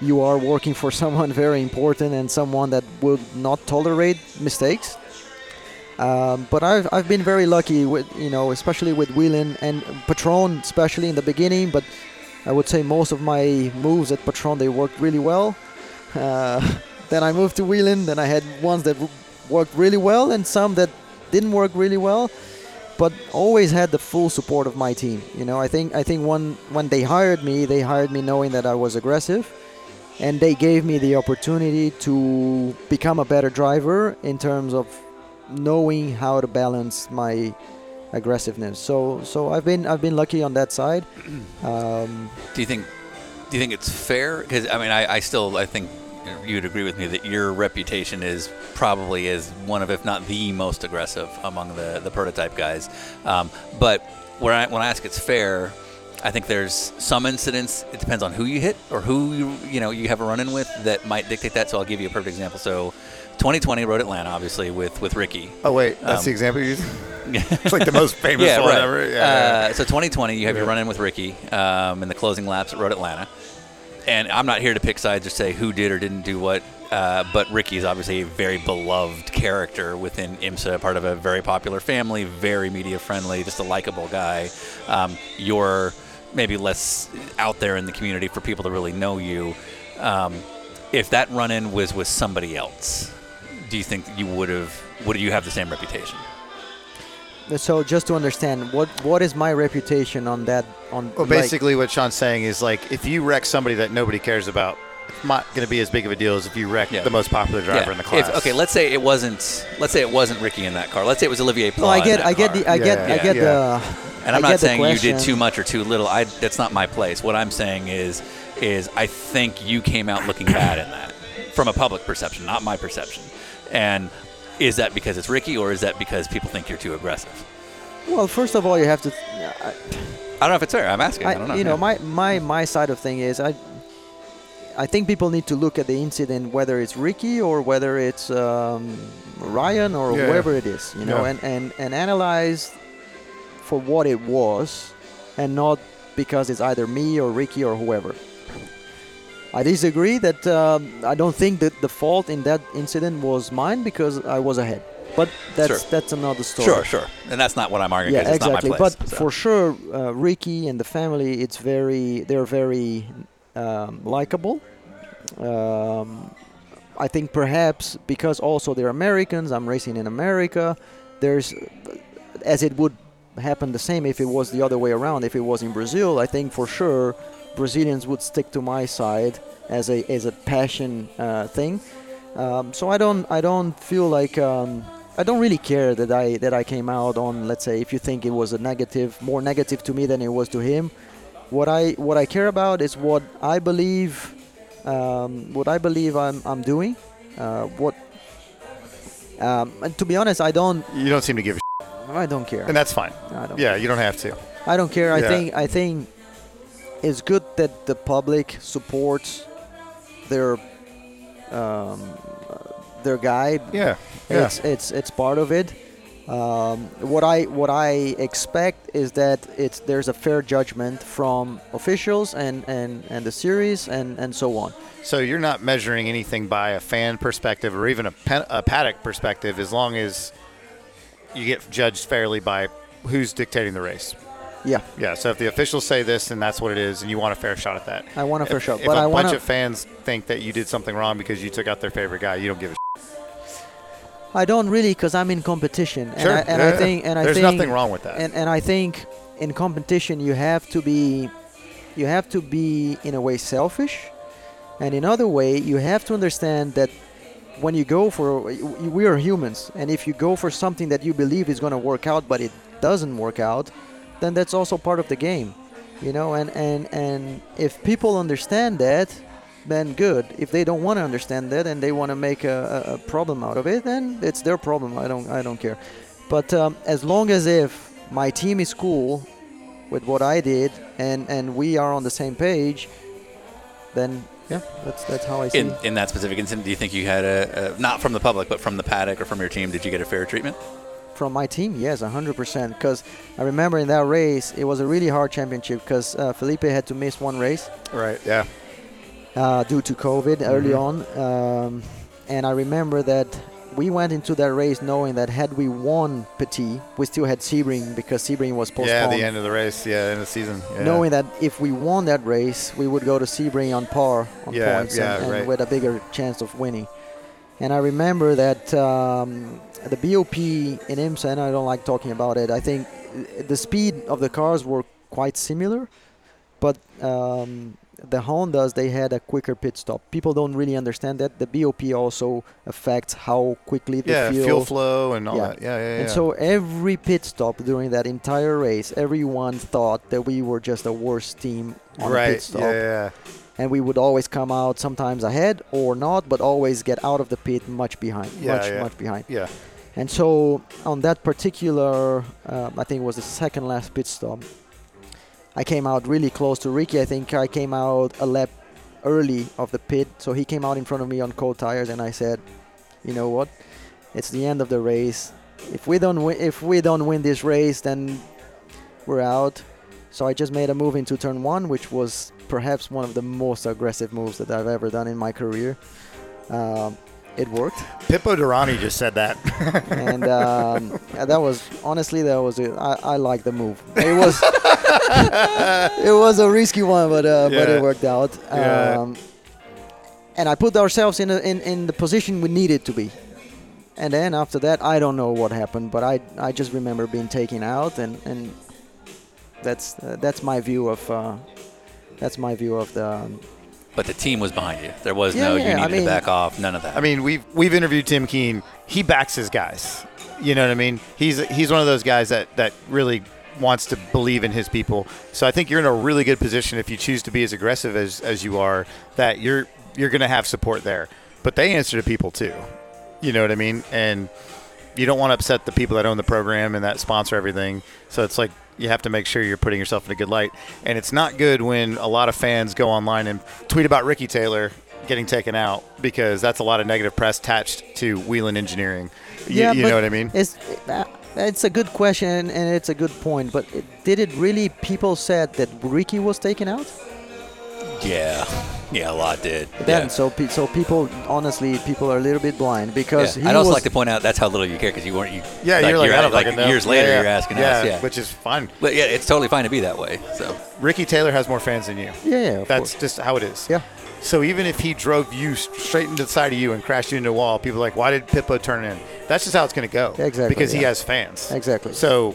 you are working for someone very important and someone that will not tolerate mistakes. Um, but I've, I've been very lucky with you know especially with Whelen and Patron especially in the beginning. But I would say most of my moves at Patron they worked really well. Uh, then I moved to Whelen. Then I had ones that worked really well and some that didn't work really well. but always had the full support of my team. You know, I think I think when when they hired me, they hired me knowing that I was aggressive, and they gave me the opportunity to become a better driver in terms of knowing how to balance my aggressiveness. So so I've been I've been lucky on that side. Um, Do you think? Do you think it's fair? Because I mean, I, I still I think you'd agree with me that your reputation is probably is one of, if not the most aggressive among the the prototype guys. Um, but when I when I ask it's fair, I think there's some incidents. It depends on who you hit or who you you know you have a run-in with that might dictate that. So I'll give you a perfect example. So 2020 Road Atlanta, obviously with with Ricky. Oh wait, that's Um, the example you. It's like the most famous yeah, one right. ever. Yeah, Uh, so 2020, you have your run-in with Ricky um, in the closing laps at Road Atlanta, and I'm not here to pick sides or say who did or didn't do what. Uh, but Ricky is obviously a very beloved character within IMSA, part of a very popular family, very media friendly, just a likable guy. Um, you're maybe less out there in the community for people to really know you. Um, if that run-in was with somebody else, do you think you would have? Would you have the same reputation? so just to understand, what what is my reputation on that? On Well, like- basically, what Sean's saying is like if you wreck somebody that nobody cares about, it's not going to be as big of a deal as if you wreck Yeah. the most popular driver in the class. If, okay, let's say it wasn't. Let's say it wasn't Ricky in that car. Let's say it was Olivier Pla No, I in get, that I get the, I get, Yeah, I get yeah. the. And I'm I not saying you did too much or too little. I that's not my place. What I'm saying is, is I think you came out looking bad in that, from a public perception, not my perception. And is that because it's Ricky, or is that because people think you're too aggressive? Well, first of all, you have to. I, I don't know if it's fair. I'm asking. I, I, don't know. you know, Yeah. my, my my side of thing is I. I think people need to look at the incident, whether it's Ricky or whether it's um, Ryan or Yeah. whoever it is, you know, Yeah. and, and, and analyze for what it was, and not because it's either me or Ricky or whoever. I disagree that um, I don't think that the fault in that incident was mine because I was ahead, but that's Sure. that's another story. Sure, sure. And that's not what I'm arguing. Yeah, exactly. Not my place, but so. for sure, uh, Ricky and the family, it's very, they're very um, likable. Um, I think perhaps because also they're Americans, I'm racing in America. There's, as it would happen the same if it was the other way around. If it was in Brazil, I think for sure Brazilians would stick to my side as a as a passion uh, thing. Um, so I don't I don't feel like um, I don't really care that I that I came out on let's say if you think it was a negative more negative to me than it was to him. What I what I care about is what I believe um, what I believe I'm I'm doing. Uh, what um, and to be honest, I don't you don't seem to give a I don't care. and that's fine. I don't Yeah, you don't have to. I don't care. I Yeah. think I think it's good that the public supports their um, their guide. Yeah, yeah. It's it's it's part of it. Um, what I what I expect is that it's there's a fair judgment from officials and, and, and the series and, and so on. So you're not measuring anything by a fan perspective or even a, pen, a paddock perspective, as long as you get judged fairly by who's dictating the race. Yeah, Yeah. So if the officials say this, then that's what it is, and you want a fair shot at that. I want a fair if, shot, If but a I bunch want of fans think that you did something wrong because you took out their favorite guy, you don't give a I don't really because I'm in competition, and, Sure, I, and yeah, I think and I There's think nothing wrong with that. And and I think in competition you have to be, you have to be in a way selfish, and in other way you have to understand that when you go for we are humans, and if you go for something that you believe is going to work out but it doesn't work out, then that's also part of the game, you know. And and and if people understand that, then good. If they don't want to understand that and they want to make a, a, problem out of it, then it's their problem. I don't I don't care. But um, as long as if my team is cool with what I did and and we are on the same page, then yeah, that's that's how I see. in, it. in that specific incident, do you think you had a, a not from the public, but from the paddock or from your team? Did you get a fair treatment? From my team, yes, 100%. Because I remember in that race, it was a really hard championship because uh, Felipe had to miss one race. right. Yeah. uh, due to COVID early on. Um, and I remember that we went into that race knowing that had we won Petit, we still had Sebring because Sebring was postponed. Yeah. The end of the race. Yeah. End of the season. Yeah. Knowing that if we won that race, we would go to Sebring on par on Yeah, points yeah, and, and right. with a bigger chance of winning. And I remember that um, the BOP in IMSA, and I don't like talking about it, I think the speed of the cars were quite similar, but um, the Hondas they had a quicker pit stop. People don't really understand that the BOP also affects how quickly the yeah, fuel. fuel flow and all Yeah. that. Yeah, yeah, yeah. And so every pit stop during that entire race, everyone thought that we were just the worst team on right. pit stop, Yeah, yeah, and we would always come out sometimes ahead or not, but always get out of the pit much behind, Yeah, much yeah. much behind. yeah. And so on that particular, um, I think it was the second last pit stop, I came out really close to Ricky. I think I came out a lap early of the pit, so he came out in front of me on cold tires, and I said, you know what, it's the end of the race. If we don't win, if we don't win this race, then we're out. So I just made a move into turn one, which was perhaps one of the most aggressive moves that I've ever done in my career. Um, it worked Pipo Derani just said that. and um, yeah, that was honestly that was a, I, I like the move. It was it was a risky one, but uh, but it worked out. Yeah. Um, and I put ourselves in, a, in in the position we needed to be. And then after that, I don't know what happened, but I I just remember being taken out, and and that's uh, that's my view of uh, that's my view of the. Um, But the team was behind you. There was Yeah, no yeah, you I needed mean- to back off. None of that. I mean, we've we've interviewed Tim Keen. He backs his guys. You know what I mean? He's he's one of those guys that that really wants to believe in his people. So I think you're in a really good position if you choose to be as aggressive as as you are. That you're you're going to have support there. But they answer to people too. You know what I mean? And you don't want to upset the people that own the program and that sponsor everything. So it's like you have to make sure you're putting yourself in a good light. And it's not good when a lot of fans go online and tweet about Ricky Taylor getting taken out because that's a lot of negative press attached to Whelen Engineering. You, you know what I mean? It's uh, it's a good question and it's a good point. But did it really? People said that Ricky was taken out. Yeah, yeah, a lot did. Then yeah. so pe- so people honestly people are a little bit blind because Yeah. he I'd also was like to point out that's how little you care because you weren't. You, Yeah, you're like, I don't like fucking know. years later Yeah, you're asking yeah, us. Yeah, which is fine. but yeah, it's totally fine to be that way. So Ricky Taylor has more fans than you. yeah, yeah of That's course. just how it is. yeah So even if he drove you straight into the side of you and crashed you into a wall, people are like, why did Pipo turn in? That's just how it's going to go. Exactly, Because he has fans. Exactly. So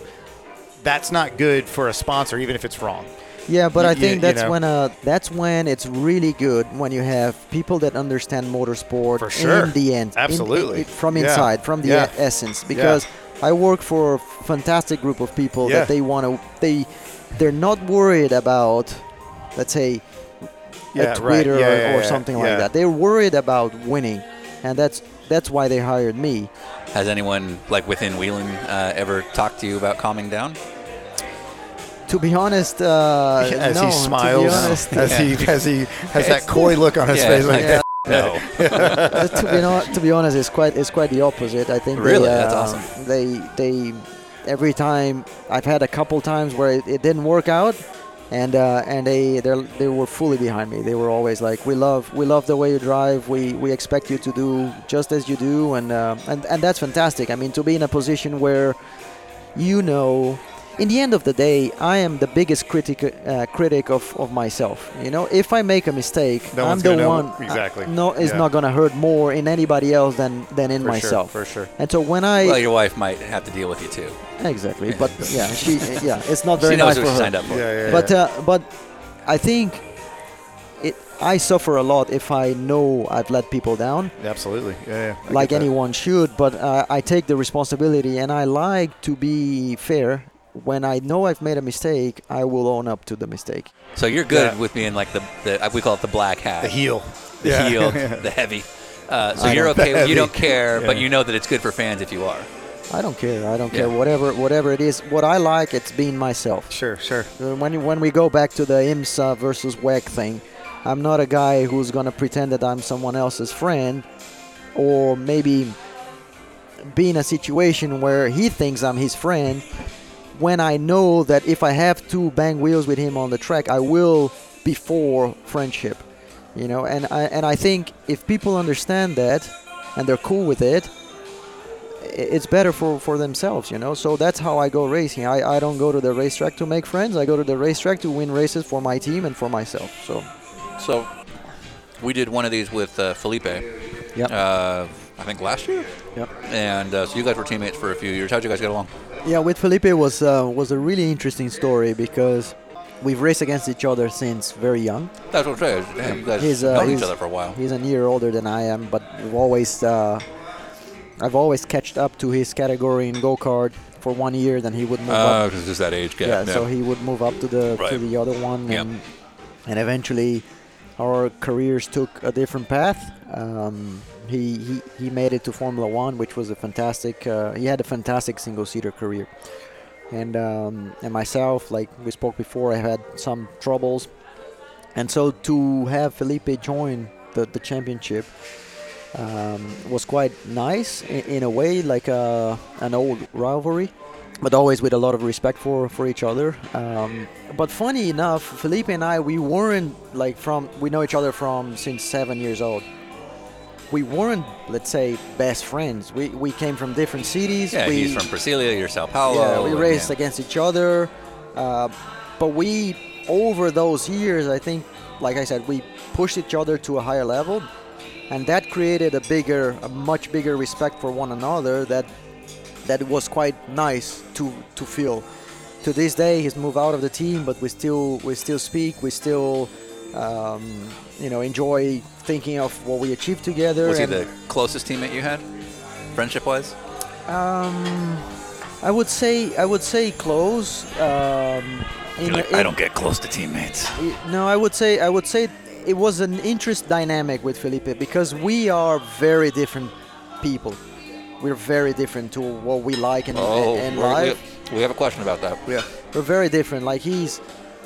that's not good for a sponsor, even if it's wrong. Yeah. But You- I you- think you that's know. when uh that's when it's really good when you have people that understand motorsport For sure. in the end, Absolutely. in- from Yeah. inside, from the Yeah. essence. Because I work for a fantastic group of people Yeah. that they want to they they're not worried about let's say Yeah, a right. Twitter Yeah, or, yeah, or yeah. something Yeah. like that. They're worried about winning, and that's that's why they hired me. has anyone like within Whelen uh, ever talked to you about calming down? To be honest, uh, as no, he smiles, honest, as he as he has that coy look on his Yeah, face, like yeah. No. to, be no, to be honest, it's quite it's quite the opposite. I think Really? they, That's uh, awesome. They they every time I've had a couple times where it, it didn't work out, and uh, and they they they were fully behind me. They were always like, "We love we love the way you drive. We we expect you to do just as you do," and uh, and and that's fantastic. I mean, to be in a position where you know. In the end of the day, I am the biggest critic uh, critic of, of myself. You know, if I make a mistake, No I'm the gonna know one. exactly. uh, no, it's Yeah. not gonna hurt more in anybody else than than in For myself. sure, for sure. And so when I well, your wife might have to deal with you too. exactly, but yeah, she yeah, it's not very she knows nice what for she her. signed up for. Yeah, yeah. But yeah. uh, but I think it. I suffer a lot if I know I've let people down, absolutely, yeah, yeah. Like anyone should. But uh, I take the responsibility, and I like to be fair. When I know I've made a mistake, I will own up to the mistake. So you're good Yeah. with being like the, the we call it the black hat, the heel, the Yeah. heel, the heavy. Uh, so I you're okay. Heavy. You don't care, but you know that it's good for fans if you are. I don't care. I don't Yeah. care. Whatever whatever it is, what I like, it's being myself. Sure, sure. Uh, When when we go back to the IMSA versus WEC thing, I'm not a guy who's gonna pretend that I'm someone else's friend, or maybe be in a situation where he thinks I'm his friend. When I know that if I have to bang wheels with him on the track, I will before friendship, you know. And I and I think if people understand that and they're cool with it, it's better for, for themselves, you know. So that's how I go racing. I, I don't go to the racetrack to make friends. I go to the racetrack to win races for my team and for myself. So So we did one of these with uh, Felipe. Yep. Uh, I think last year. Yep. And uh, so you guys were teammates for a few years. How'd you guys get along? Yeah, with Felipe was uh, was a really interesting story because we've raced against each other since very young. That's what I'm saying. Damn, you guys He's, uh, known each he's- other for a while. He's a year older than I am, but we've always uh, I've always catched up to his category in go kart for one year. Then he would move up. because it's just that age gap. Yeah, gap. so he would move up to the to the other one, Yep. and and eventually our careers took a different path. Um, he, he he made it to Formula One, which was a fantastic. Uh, he had a fantastic single seater career, and um, and myself, like we spoke before, I had some troubles, and so to have Felipe join the the championship. Um, was quite nice in, in a way, like a, an old rivalry but always with a lot of respect for for each other. Um, but funny enough, Felipe and I, we weren't like from we know each other from since seven years old. We weren't, let's say, best friends. We we came from different cities. Yeah, we, he's from Brasilia, you're Sao Paulo. yeah, we raced yeah. against each other. Uh, but we, over those years, I think, like I said, we pushed each other to a higher level, and that created a bigger, a much bigger respect for one another. That that was quite nice to to feel. To this day, he's moved out of the team, but we still we still speak. We still, um, you know, enjoy thinking of what we achieved together. Was he the closest teammate you had, friendship-wise? um, I would say I would say close. Um, in- like, I don't get close to teammates. No, I would say I would say it was an interest dynamic with Felipe because we are very different people. We're very different to what we like in, Oh, in we're- life. we, we have a question about that. Yeah. We're very different. Like he's,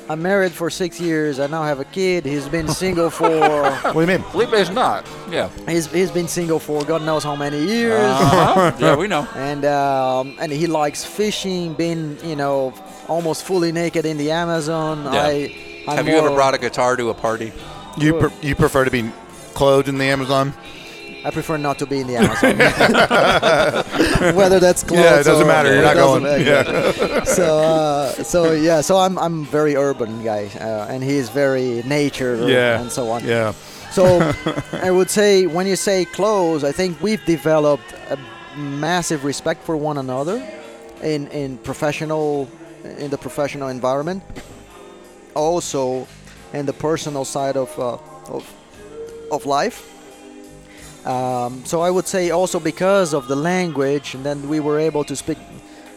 I'm married for six years. I now have a kid. He's been single for. What do you mean? Felipe's not. Yeah. he's, he's been single for God knows how many years. Uh-huh. yeah, we know. and um, and he likes fishing. Been you know almost fully naked in the Amazon. Yeah. I I'm Have you ever brought a guitar to a party? You pre- you prefer to be clothed in the Amazon? I prefer not to be in the Amazon. Whether that's clothes Yeah, it doesn't or- matter. You're not going. matter. Yeah. So uh, so yeah. So I'm I'm very urban guy, uh, and he's very nature Yeah. and so on. Yeah. So I would say when you say close, I think we've developed a massive respect for one another in in professional in the professional environment. Also, in the personal side of uh, of of life. Um, so I would say also because of the language, and then we were able to speak.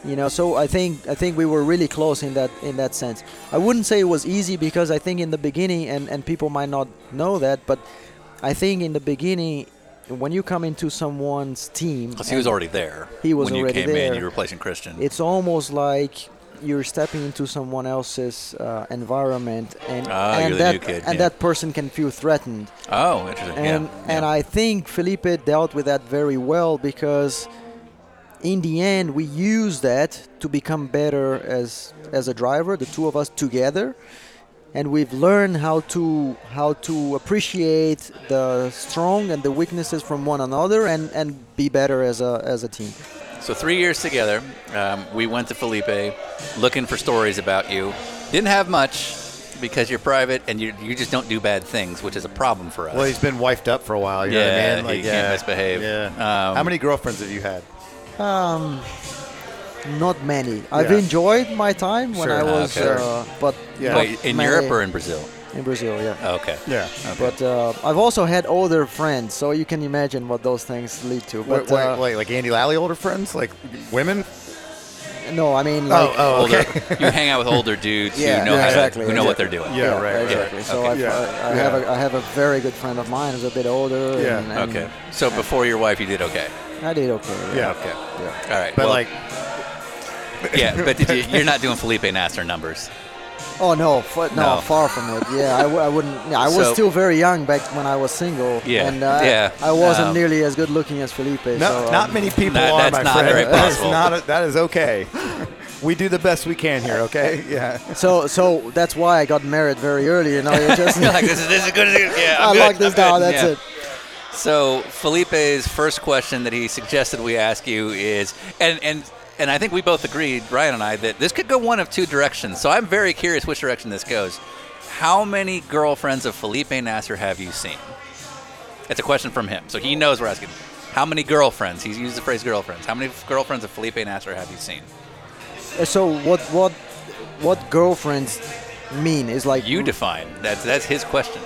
You know, so I think I think we were really close in that in that sense. I wouldn't say it was easy because I think in the beginning, and and people might not know that, but I think in the beginning, when you come into someone's team, Because he was already there. He was when already you came there. in. You were replacing Christian. it's almost like you're stepping into someone else's uh, environment, and Ah, and that kid, and yeah. that person can feel threatened oh, interesting. and yeah. and yeah. I think Felipe dealt with that very well because in the end we use that to become better as as a driver the two of us together and we've learned how to how to appreciate the strong and the weaknesses from one another and and be better as a as a team So three years together, um, we went to Felipe looking for stories about you. Didn't have much because you're private and you you just don't do bad things, which is a problem for us. Well, he's been wifed up for a while. You Yeah, know what I mean? he can't misbehave. Yeah. Um, How many girlfriends have you had? um not many I've Yeah. enjoyed my time when Sure. I was Okay. uh, but Yeah. not Wait, in many- Europe or in Brazil? In Brazil yeah Oh, okay. Yeah. But uh, I've also had older friends, so you can imagine what those things lead to. But Wait, wait, uh, wait, like Andy Lally older friends, like women? no, I mean like oh, Older, okay. you hang out with older dudes Yeah, who know yeah, how exactly, to, who know what they're doing. Yeah, right, right. exactly. So Okay. I've, Yeah, I, I yeah. have a I have a very good friend of mine who's a bit older. Yeah, and, and Okay. So before your wife, you did okay. I did okay. Yeah. Okay. Yeah. All right. But well, like, yeah, but did you, you're not doing Felipe Nasr numbers. Oh no, f- no, No. far from it. Yeah, I, w- I wouldn't. Yeah, I was So- still very young back when I was single. Yeah, and uh, yeah, I wasn't um, nearly as good looking as Felipe. no, so, not um, many people That- are, that's my not friend. very That is not. A, that is okay. we do the best we can here. Okay. Yeah. So so that's why I got married very early. You know, you're just like this is this is good. Yeah, I'm I good, like this I'm now. That's Yeah. it. So Felipe's first question that he suggested we ask you is, and and and I think we both agreed, Ryan and I, that this could go one of two directions. So I'm very curious which direction this goes. How many girlfriends of Felipe Nasr have you seen? It's a question from him, so he knows we're asking. How many girlfriends? He's used the phrase girlfriends. How many girlfriends of Felipe Nasr have you seen? So what what what girlfriends mean is like You define. That's that's his question.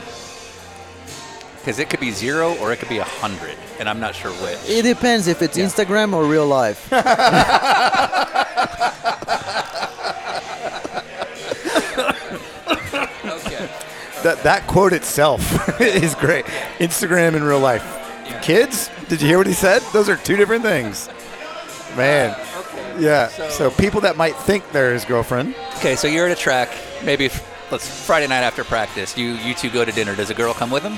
Because it could be zero or it could be a hundred, and I'm not sure which. It depends if it's Yeah. Instagram or real life. okay. That that quote itself is great. Instagram in real life. Kids, did you hear what he said? Those are two different things. Man. Okay. Yeah. So, people that might think they're his girlfriend. Okay, so you're at a track. Maybe let's Friday night after practice. You you two go to dinner. Does a girl come with him?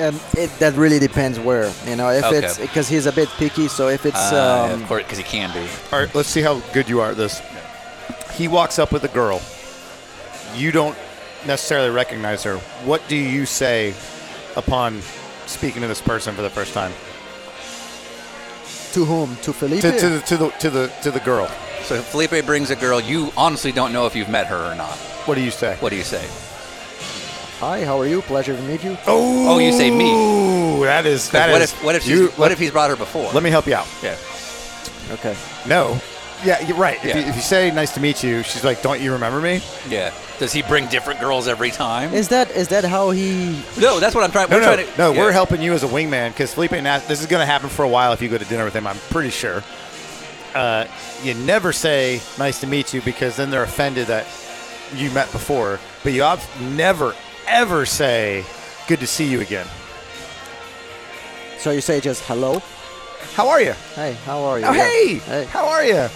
Um, it, that really depends where. You know, if Okay. it's because he's a bit picky. So if it's Uh, um, of course, because he can be. All right, let's see how good you are at this. He walks up with a girl. You don't necessarily recognize her. What do you say upon speaking to this person for the first time? to whom to Felipe. To, to, the, to the to the to the girl. So if Felipe brings a girl. You honestly don't know if you've met her or not. What do you say? What do you say? Hi, how are you? Pleasure to meet you. Oh, Oh, you say me. Ooh, that is 'Cause that what is- if what if you, what let, if he's brought her before? let me help you out. Yeah. Okay. No. Yeah, you're right. If, Yeah. you, if you say nice to meet you, she's like, "Don't you remember me?" Yeah. Does he bring different girls every time? Is that is that how he? no, that's what I'm trying. No, we're no, trying to, no. yeah. We're helping you as a wingman because Felipe. Nas- this is going to happen for a while if you go to dinner with him. I'm pretty sure. Uh, you never say "nice to meet you" because then they're offended that you met before. But you ob- never, ever say "good to see you again." So you say just hello. How are you? Hey, how are you? Oh, Yeah. hey, Hey. how are you?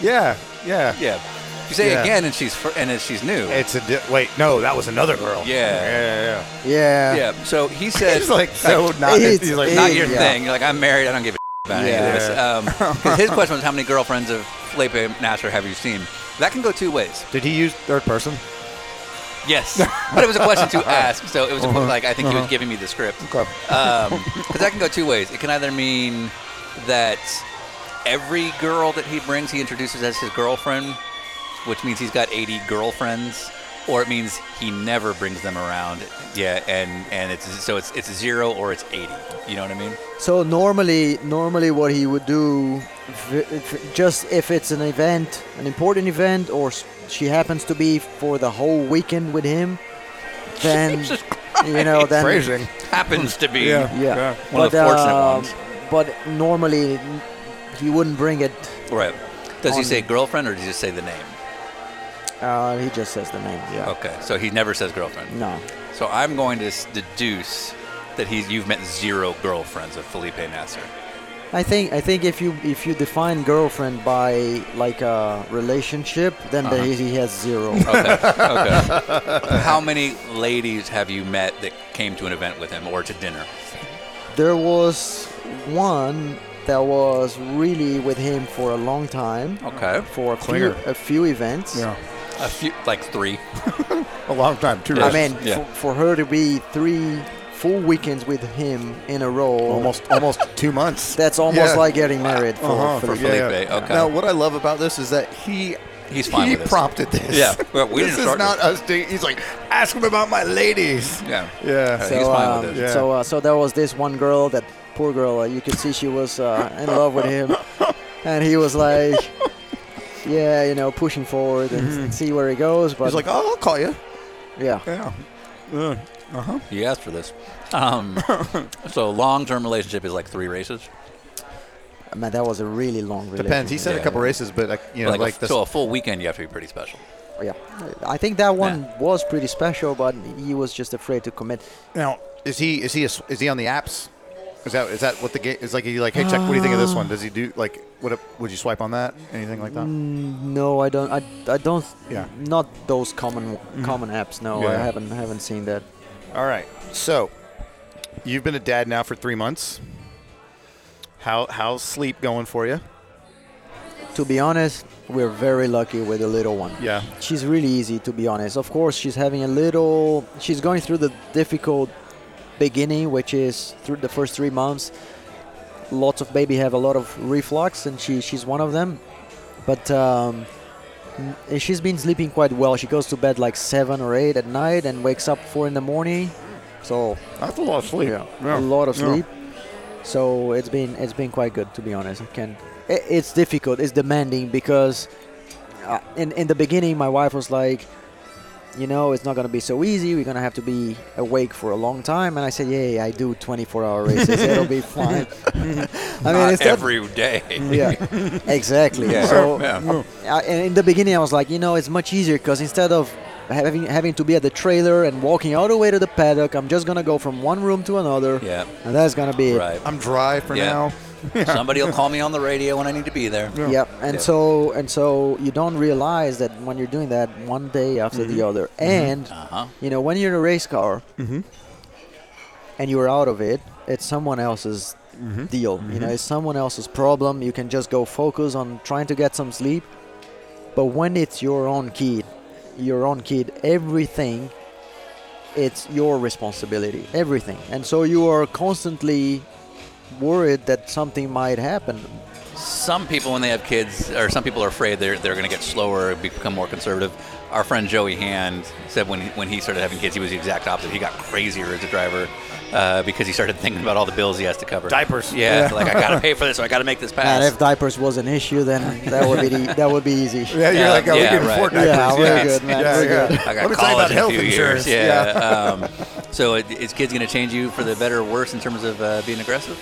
Yeah, yeah. Yeah. If you say Yeah. again and she's fr- and she's new. It's a di- wait. No, that was another girl. Yeah. yeah, yeah. Yeah. yeah. So he said. He's like so not. It's- He's like not your yeah. thing. You're like, I'm married. I don't give a about any of this. Um, 'cause his question was, how many girlfriends of Felipe Nasr have you seen? That can go two ways. Did he use third person? Yes, but it was a question to ask, so it was a, uh-huh. like I think he was uh-huh. giving me the script. Okay. Um, because that can go two ways. It can either mean that every girl that he brings, he introduces as his girlfriend, which means he's got 80 girlfriends, or it means he never brings them around. Yeah, and and it's so it's it's zero or it's 80. You know what I mean? So normally, normally what he would do, just if it's an event, an important event, or she happens to be for the whole weekend with him, then Jesus you know then Phrasing. Happens to be. yeah. One of but the fortunate um, ones. but normally he wouldn't bring it. Right. Does he say girlfriend or does he just say the name? Uh, he just says the name. Yeah. Okay, so he never says girlfriend. No. So I'm going to deduce that he's you've met zero girlfriends of Felipe Nasr. I think I think if you if you define girlfriend by like a relationship, then Uh-huh. the, he has zero. Okay. okay. How many ladies have you met that came to an event with him or to dinner? There was one that was really with him for a long time, Okay. for a few, a few events. Yeah. A few, like three. A long time. Two Yeah. I mean, Yeah. for, for her to be three full weekends with him in a row, almost almost two months. that's almost Yeah. like getting married for, Uh-huh, for for the- Felipe. Okay. Now, what I love about this is that he He's fine he with prompted this. Yeah. Well, we this is not us. doing- He's like, ask him about my ladies. Yeah. Yeah. So, he's fine um, with it. Yeah. so, uh, so there was this one girl, that poor girl. Uh, you could see she was uh, in love with him, and he was like, yeah, you know, pushing forward and see where he goes. But He's like, oh, I'll call you. yeah, Yeah. Uh-huh. You asked for this. Um, so long-term relationship is like three races. man, that was a really long relationship. Depends. He said a Yeah. couple races, but like, you know, like, like, a, this. so a full weekend, you have to be pretty special. Yeah, I think that one was pretty special, but he was just afraid to commit. Now, is he is he a, is he on the apps? Is that is that what the game is like? He like, hey, check. What do you think of this one? Does he do like what? Would you swipe on that? Anything like that? Mm, no, I don't. I, I don't. Yeah. Not those common mm-hmm. common apps. No, I haven't haven't seen that. All right. So, you've been a dad now for three months. How how's sleep going for you? To be honest, we're very lucky with the little one. Yeah. She's really easy, to be honest. Of course, she's having a little. She's going through the difficult beginning, which is through the first three months. Lots of baby have a lot of reflux, and she she's one of them. But um, she's been sleeping quite well. She goes to bed like seven or eight at night and wakes up four in the morning. So That's a lot of sleep. yeah, a lot of sleep. So it's been it's been quite good, to be honest. I can i- it's difficult. It's demanding because uh, in in the beginning, my wife was like, you know, it's not gonna be so easy. We're gonna have to be awake for a long time. And I said, yeah, yeah I do 24-hour races. It'll be fine. I mean, Not it's not- every day. yeah, exactly. Yeah. So, Yeah. Uh, I, in the beginning, I was like, you know, it's much easier because instead of having having to be at the trailer and walking all the way to the paddock, I'm just gonna go from one room to another, Yeah. and that's gonna be it. Right. I'm dry for Yeah. now. Somebody will call me on the radio when I need to be there. Yep. And Yeah. so and so you don't realize that when you're doing that one day after the mm-hmm. other, mm-hmm. and Uh huh. you know when you're in a race car mm-hmm. and you're out of it, it's someone else's Mm-hmm. deal. You know, mm-hmm. it's someone else's problem. You can just go focus on trying to get some sleep. But when it's your own kid, your own kid, everything, it's your responsibility. Everything. And so you are constantly worried that something might happen. Some people, when they have kids, or some people are afraid they're, they're going to get slower, become more conservative. Our friend Joey Hand said when he, when he started having kids, he was the exact opposite. He got crazier as a driver uh, because he started thinking about all the bills he has to cover. Diapers. Yeah, like I got to pay for this, so I got to make this pass. And if diapers was an issue, then that would be the, that would be easy. Yeah, you're Yeah, like, oh, yeah, we can right. afford Yeah, we're yeah. good, man. Yeah, We're yeah. good. I got Let me tell you about in health a few insurance. years. Yeah. um, so it, is kids going to change you for the better or worse in terms of uh, being aggressive?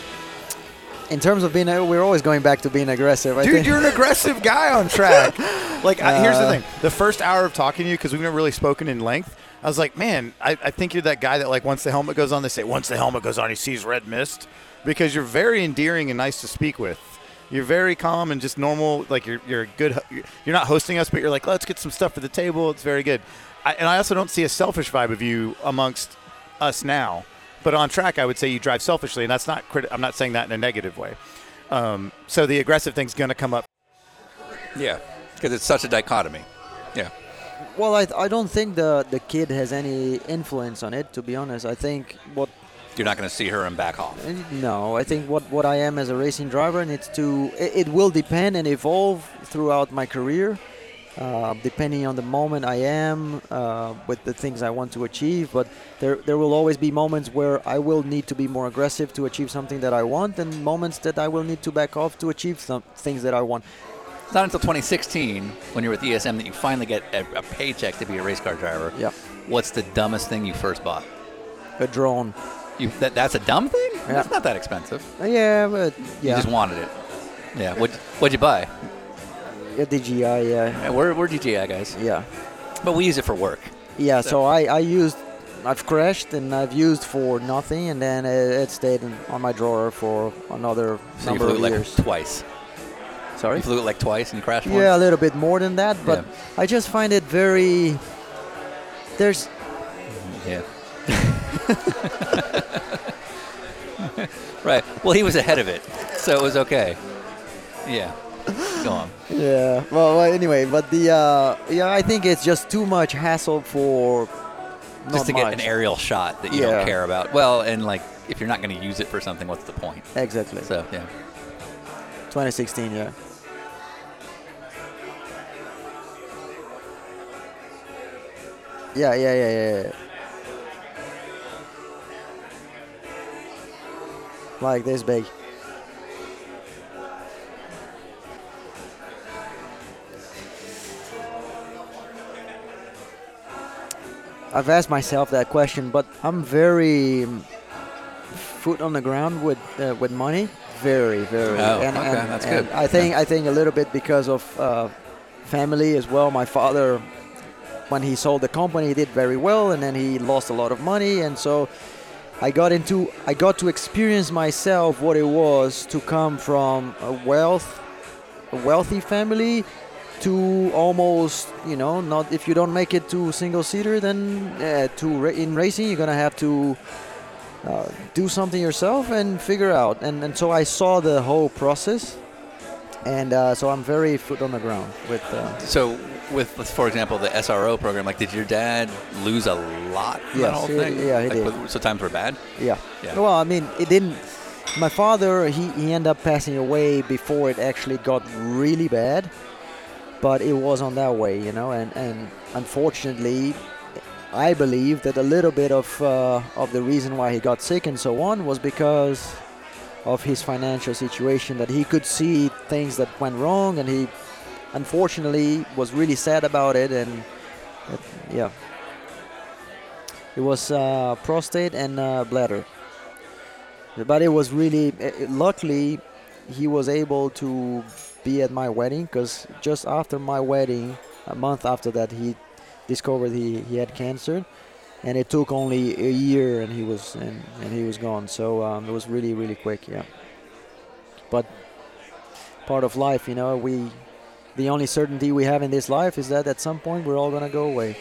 In terms of being, we're always going back to being aggressive. I Dude, think. you're an aggressive guy on track. like, I, here's the Uh, thing: the first hour of talking to you, because we've never really spoken in length, I was like, man, I, I think you're that guy that like once the helmet goes on, they say once the helmet goes on, he sees red mist, because you're very endearing and nice to speak with. You're very calm and just normal. Like you're you're a good. You're not hosting us, but you're like, let's get some stuff for the table. It's very good. I, and I also don't see a selfish vibe of you amongst us now. But on track, I would say you drive selfishly, and that's not. Crit- I'm not saying that in a negative way. Um, so the aggressive thing's going to come up Yeah, because it's such a dichotomy. Yeah. Well, I, I don't think the the kid has any influence on it. To be honest, I think what You're not going to see her and back off. no, I think what, what I am as a racing driver needs to it, it will depend and evolve throughout my career, uh, depending on the moment I am uh, with the things I want to achieve. But there there will always be moments where I will need to be more aggressive to achieve something that I want, and moments that I will need to back off to achieve some things that I want. It's not until 2016, when you're with ESM, that you finally get a, a paycheck to be a race car driver. Yeah, What's the dumbest thing you first bought? a drone. You that, that's a dumb thing? Yeah. That's not that expensive. Uh, yeah, but You yeah, just wanted it. Yeah. What what'd you buy? A DJI. Yeah, Yeah, We're we're DJI guys, yeah. but we use it for work. Yeah, so I, I used, I've crashed and I've used for nothing, and then it, it stayed in, on my drawer for another So you number of it like years. twice. Sorry. You flew it like twice and crashed once. Yeah, a little bit more than that, but Yeah. I just find it very. There's mm, Yeah. right. Well, he was ahead of it, so it was okay. Yeah. Go on. yeah. Well, well anyway, but the uh, yeah, I think it's just too much hassle for. Just to get an aerial shot that you Yeah. don't care about. Well, and like if you're not going to use it for something, what's the point? Exactly. So yeah. 2016, yeah. Yeah, yeah, yeah, yeah, yeah. Like this big. I've asked myself that question, but I'm very um, foot on the ground with uh, with money. Very, very. Oh, okay, that's and good. I think I think a little bit because of uh, family as well. My father, when he sold the company, he did very well, and then he lost a lot of money, and so I got into I got to experience myself what it was to come from a wealth, a wealthy family, to almost you know not if you don't make it to single seater, then uh, to ra- in racing you're gonna have to uh, do something yourself and figure out. And and so I saw the whole process, and uh, so I'm very foot on the ground with. Uh, So with, for example, the SRO program, like, did your dad lose a lot from that whole he- thing? yeah, he Like, did. So times were bad. Yeah. Yeah. Well, I mean, it didn't. My father, he, he ended up passing away before it actually got really bad, but it wasn't that way, you know. And and unfortunately, I believe that a little bit of uh, of the reason why he got sick and so on was because of his financial situation that he could see things that went wrong, and he unfortunately was really sad about it. And yeah, it was uh, prostate and uh, bladder. But it was really uh, luckily he was able to be at my wedding because just after my wedding, a month after that, he discovered he, he had cancer, and it took only a year, and he was and, and he was gone. So um, it was really really quick, yeah. But part of life, you know, we the only certainty we have in this life is that at some point we're all gonna go away.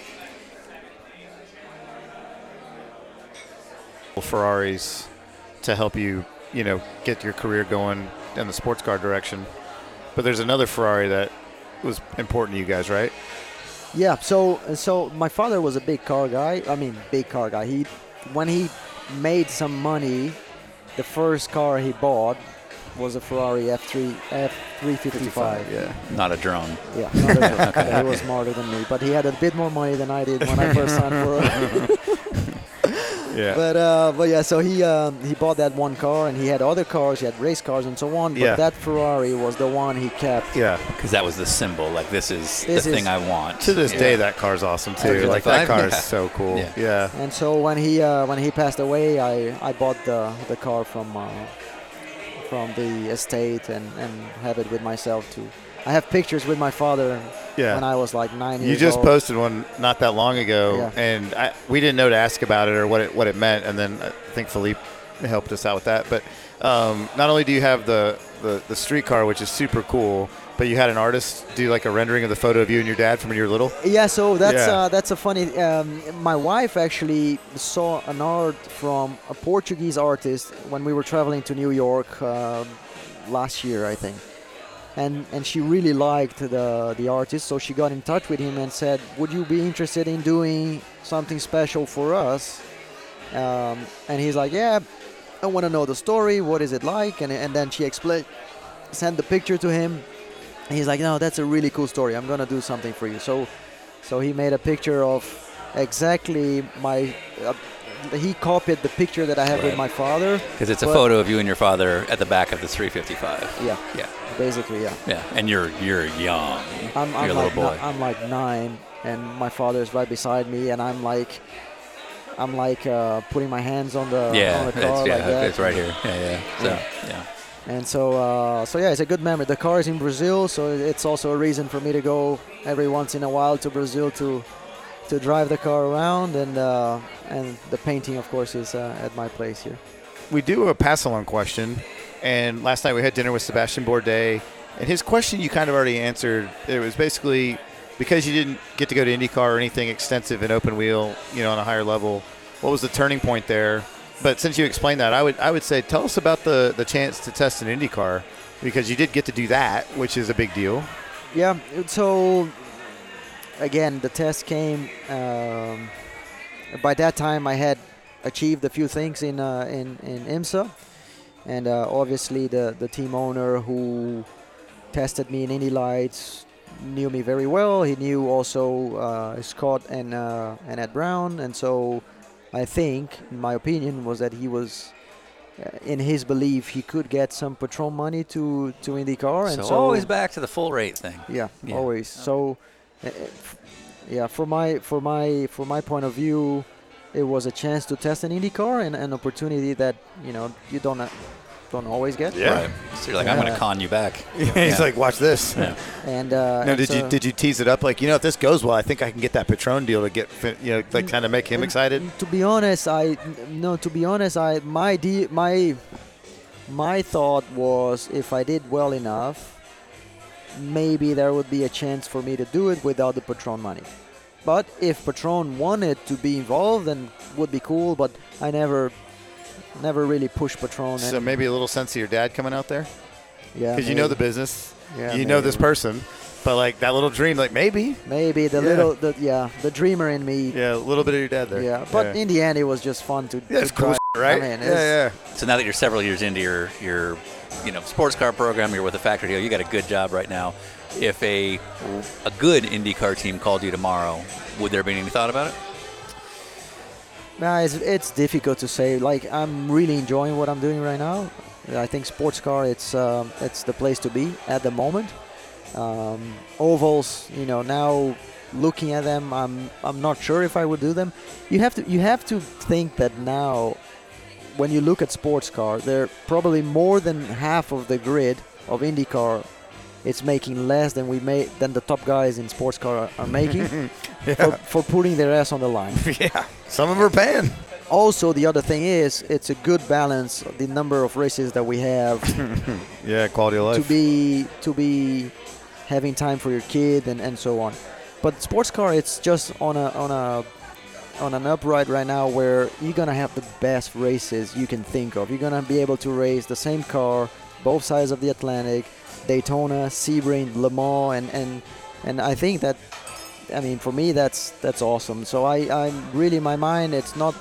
Ferraris to help you, you know, get your career going in the sports car direction. But there's another Ferrari that was important to you guys, right? Yeah. So so my father was a big car guy. I mean, big car guy. He when he made some money, the first car he bought was a Ferrari F3 F355. Yeah. Not a drone. Yeah, not a joke. he was smarter than me, but he had a bit more money than I did when I first signed for. Yeah. but uh, but yeah, so he um, he bought that one car, and he had other cars, he had race cars and so on. But Yeah. that Ferrari was the one he kept. yeah. Because that was the symbol. Like, this is This the is- thing I want. To this Yeah. day, that car's awesome too. F55? Like that car is so cool. Yeah. Yeah. And so when he uh, when he passed away, I, I bought the the car from uh, from the estate and, and have it with myself too. I have pictures with my father Yeah. when I was like nine You just old. posted one not that long ago, Yeah. and I, we didn't know to ask about it or what it what it meant, and then I think Felipe helped us out with that. But um, not only do you have the, the the street car, which is super cool, but you had an artist do like a rendering of the photo of you and your dad from when you were little. Yeah, so that's Yeah. Uh, that's a funny. Um, my wife actually saw an art from a Portuguese artist when we were traveling to New York um, last year, I think, and and she really liked the the artist, so she got in touch with him and said, "Would you be interested in doing something special for us?" Um, and he's like, "Yeah, I want to know the story. What is it like?" And and then she explained, sent the picture to him. And he's like, "No, that's a really cool story. I'm gonna do something for you." So, so he made a picture of exactly my. Uh, he copied the picture that I have with my father. Because it's a photo of you and your father at the back of the 355. Yeah, Yeah. basically, yeah. Yeah. And you're you're young. I'm, I'm you're like little boy. ni- I'm like nine, and my father is right beside me, and I'm like, I'm like uh, putting my hands on the yeah, on the it's, yeah, like that. it's right here. Yeah, yeah. So, Yeah. yeah. And so, uh, so yeah, it's a good memory. The car is in Brazil, so it's also a reason for me to go every once in a while to Brazil to to drive the car around, and uh, and the painting, of course, is uh, at my place here. we do a pass along question, and last night we had dinner with Sebastian Bourdais, and his question you kind of already answered. It was basically because you didn't get to go to IndyCar or anything extensive in open wheel, you know, on a higher level. What was the turning point there? But since you explained that, I would I would say tell us about the the chance to test an IndyCar because you did get to do that, which is a big deal. Yeah. So again, the test came. Um, by that time, I had achieved a few things in uh, in in IMSA, and uh, obviously the the team owner who tested me in Indy Lights knew me very well. He knew also uh, Scott and uh, and Ed Brown, and so I think, in my opinion, was that he was. uh, In his belief, he could get some Patron money to to IndyCar, and So, so always back to the full rate thing. yeah, Yeah. always. So, uh, f- yeah, for my for my for my point of view, it was a chance to test an IndyCar and an opportunity that you know you don't uh, don't always get. Right. So you're like, I'm going to con you back. He's Yeah. like, watch this. Yeah. And uh, Now, and did you so- did you tease it up like you know if this goes well, I think I can get that Patron deal to get fin- you know like kind of make him Mm, excited. To be honest, I no. To be honest, I my de- my my thought was if I did well enough, maybe there would be a chance for me to do it without the Patron money. But if Patron wanted to be involved, then would be cool. But I never, never really pushed Patron. So maybe a little sense of your dad coming out there yeah, because you know the business, Yeah, you know this person, but like that little dream, like maybe, Maybe the Yeah. little, the, yeah, the dreamer in me. yeah, a little bit of your dad there. Yeah, but in the end, it was just fun to. yeah, to it's cool, drive. right? I mean, yeah, it's- yeah. So now that you're several years into your your you know sports car program, you're with a factory deal. You got a good job right now. If a a good IndyCar team called you tomorrow, would there be any thought about it? Nah, it's, it's difficult to say. Like I'm really enjoying what I'm doing right now. I think sports car it's um, it's the place to be at the moment. Um, ovals, you know, now looking at them, I'm I'm not sure if I would do them. You have to you have to think that now, when you look at sports car, they're probably more than half of the grid of IndyCar. It's making less than we made than the top guys in sports car are, making for, for putting their ass on the line. yeah. Some of them are paying. Also, the other thing is it's a good balance. The number of races that we have Yeah, quality of life to be to be having time for your kid and, and so on. But sports car, it's just on a on a on an upright right now where you're gonna have the best races you can think of. You're gonna be able to race the same car, both sides of the Atlantic, Daytona, Sebring, Le Mans, and and and I think that, I mean, for me that's that's awesome. So I I'm really in my mind it's not.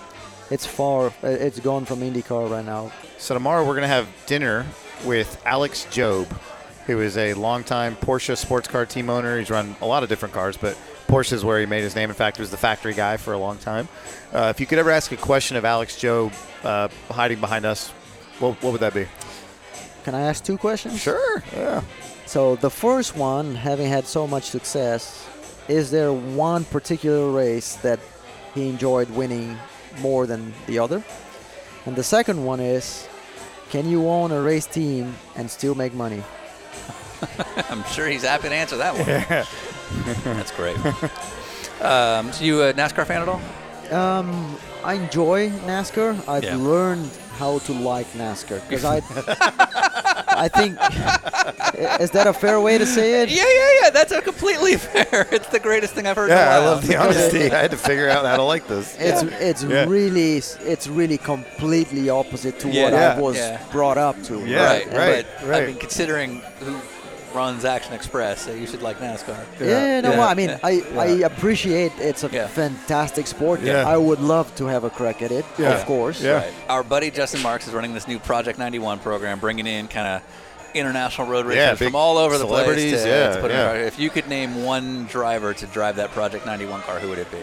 It's far. uh, It's gone from IndyCar right now. So tomorrow we're to have dinner with Alex Job, who is a longtime Porsche sports car team owner. He's run a lot of different cars, but Porsche is where he made his name. In fact, he was the factory guy for a long time. Uh, if you could ever ask a question of Alex Job uh, hiding behind us, what, what would that be? Can I ask two questions? Sure. Yeah. So the first one, having had so much success, is there one particular race that he enjoyed winning more than the other? And the second one is, can you own a race team and still make money? I'm sure he's happy to answer that one. That's great. Um, so you a NASCAR fan at all? Um, I enjoy NASCAR. I've Yeah. learned how to like NASCAR because I, I think, is that a fair way to say it? Yeah, yeah, yeah. That's a completely fair. It's the greatest thing I've heard. in a Yeah, I love the honesty. I had to figure out how to like this. It's it's Yeah. really it's really completely opposite to Yeah. what Yeah. I was Yeah. brought up to. Yeah, right, right, But, right. I mean, considering who runs Action Express, so you should like NASCAR. Yeah, yeah, no, Yeah. well, I mean, Yeah. I, I appreciate it's a Yeah. fantastic sport. Yeah. I would love to have a crack at it, Yeah. of course. Yeah. Right. Our buddy Justin Marks is running this new Project 91 program, bringing in kind of international road racers Yeah, from all over the place. celebrities, To, yeah, to put yeah. if you could name one driver to drive that Project 91 car, who would it be?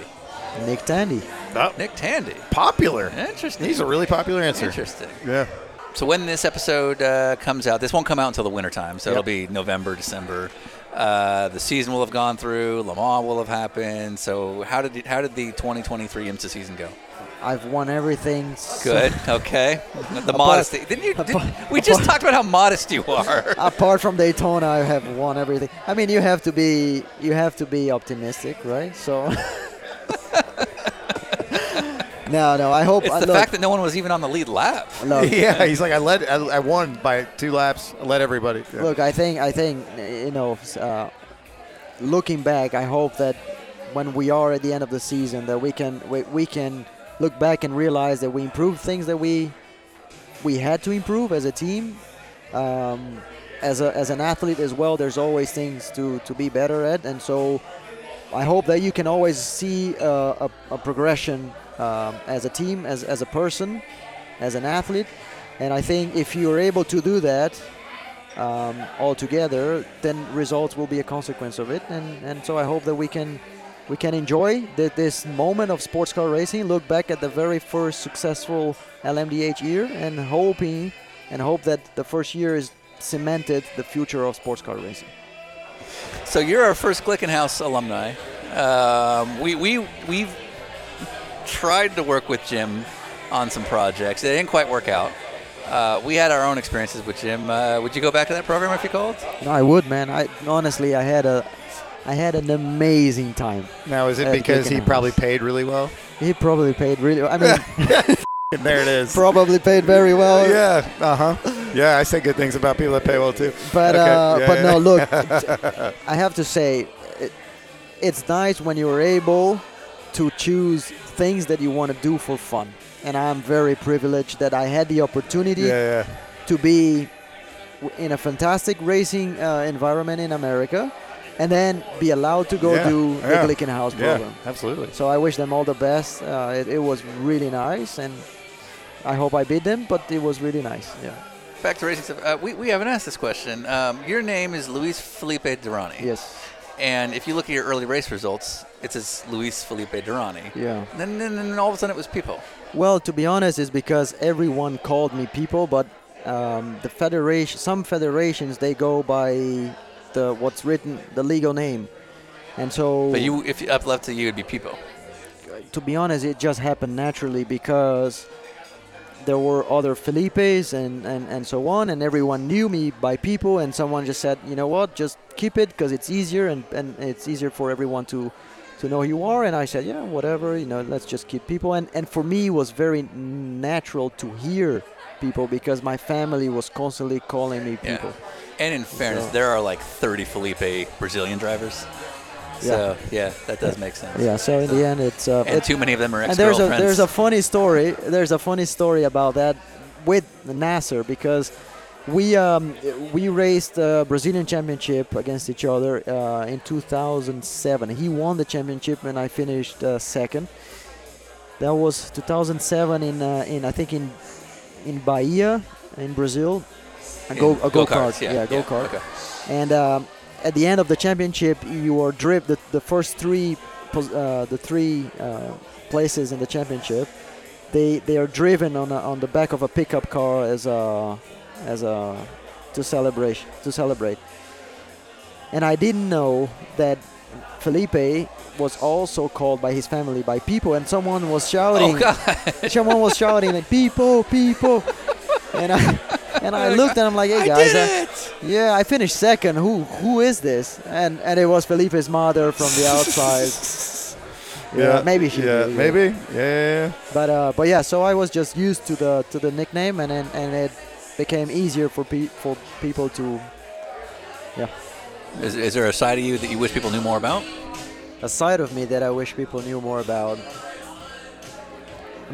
Nick Tandy. Oh, Nick Tandy. popular. Interesting. He's a really popular answer. Interesting. Yeah. So when this episode uh, comes out, this won't come out until the wintertime, so Yep. it'll be November, December. Uh, the season will have gone through. Le Mans will have happened. So how did it, how did the 2023 IMSA season go? I've won everything. Good. Okay. The Apart- modesty. Didn't you? Did, apart- we just apart- talked about how modest you are. Apart from Daytona, I have won everything. I mean, you have to be you have to be optimistic, right? So. no, no. I hope. It's I the look, fact that no one was even on the lead lap. look, Yeah, he's like I led. I, I won by two laps. I led everybody. Yeah. Look, I think I think you know, uh, looking back, I hope that when we are at the end of the season, that we can we, we can look back and realize that we improved things that we we had to improve as a team. Um, as, a, as an athlete as well, there's always things to, to be better at, and so I hope that you can always see uh, a, a progression um, as a team, as, as a person, as an athlete. And I think if you're able to do that um, all together, then results will be a consequence of it. And, and so I hope that we can we can enjoy the, this moment of sports car racing, look back at the very first successful LMDH year, and hoping and hope that the first year is cemented the future of sports car racing. So you're our first Glickenhaus alumni. Um, we we we've tried to work with Jim on some projects. They didn't quite work out. Uh, we had our own experiences with Jim. Uh, would you go back to that program if you called? No, I would, man. I honestly, I had a, I had an amazing time. Now is it because he probably paid really well? He probably paid really. I mean, there it is. probably paid very well. yeah. Uh huh. Yeah, I say good things about people that pay well too. But Okay, uh, yeah, but yeah. no, look, I have to say, it, it's nice when you're able to choose things that you want to do for fun. And I'm very privileged that I had the opportunity Yeah, yeah. to be in a fantastic racing uh, environment in America, and then be allowed to go Yeah, do yeah, the Glickenhaus Yeah, program. absolutely. So I wish them all the best. Uh, it, it was really nice, and I hope I beat them. But it was really nice. Yeah. Back to racing stuff. Uh, we, we haven't asked this question. Um, your name is Luis Felipe Derani. Yes. And if you look at your early race results, it says Luis Felipe Derani. Yeah. And then, then, then all of a sudden it was Pipo. Well, to be honest, it's because everyone called me Pipo, but um, the federation, some federations, they go by the what's written, the legal name, and so. But you, if up left to you, it'd be Pipo. to be honest, it just happened naturally because there were other Felipes and, and, and so on, and everyone knew me by Pipo, and someone just said, you know what, just keep it because it's easier and, and it's easier for everyone to to know who you are. And I said, yeah, whatever, you know, let's just keep Pipo. And, and for me, it was very natural to hear Pipo because my family was constantly calling me Yeah. Pipo. And in fairness, So- there are like 30 Felipe Brazilian drivers. So yeah, that does make sense. Yeah, so in the end, it's. Uh, And it- too many of them are and there's a there's a funny story. There's a funny story about that with Nasr because we um, we raced the Brazilian Championship against each other uh, in 2007. He won the championship and I finished uh, second. That was 2007 in uh, in I think in in Bahia in Brazil. A In go a go kart, yeah, go yeah, okay. And um, at the end of the championship, you are driven the, the first three uh, the three uh, places in the championship. They they are driven on a, on the back of a pickup car as a as a to celebrate to celebrate. And I didn't know that Felipe was also called by his family by Pipo, and someone was shouting. Oh God! Someone was shouting like Pipo, Pipo, and I and I looked and I'm like, hey I guys, did I- yeah, I finished second. Who who is this? And and it was Felipe's mother from the outside. yeah, maybe she. Yeah, knew, yeah. maybe. Yeah, yeah, yeah. But uh, but yeah, so I was just used to the to the nickname, and then and it became easier for pe- for people to. Yeah, Is, is there a side of you that you wish people knew more about? a side of me that I wish people knew more about.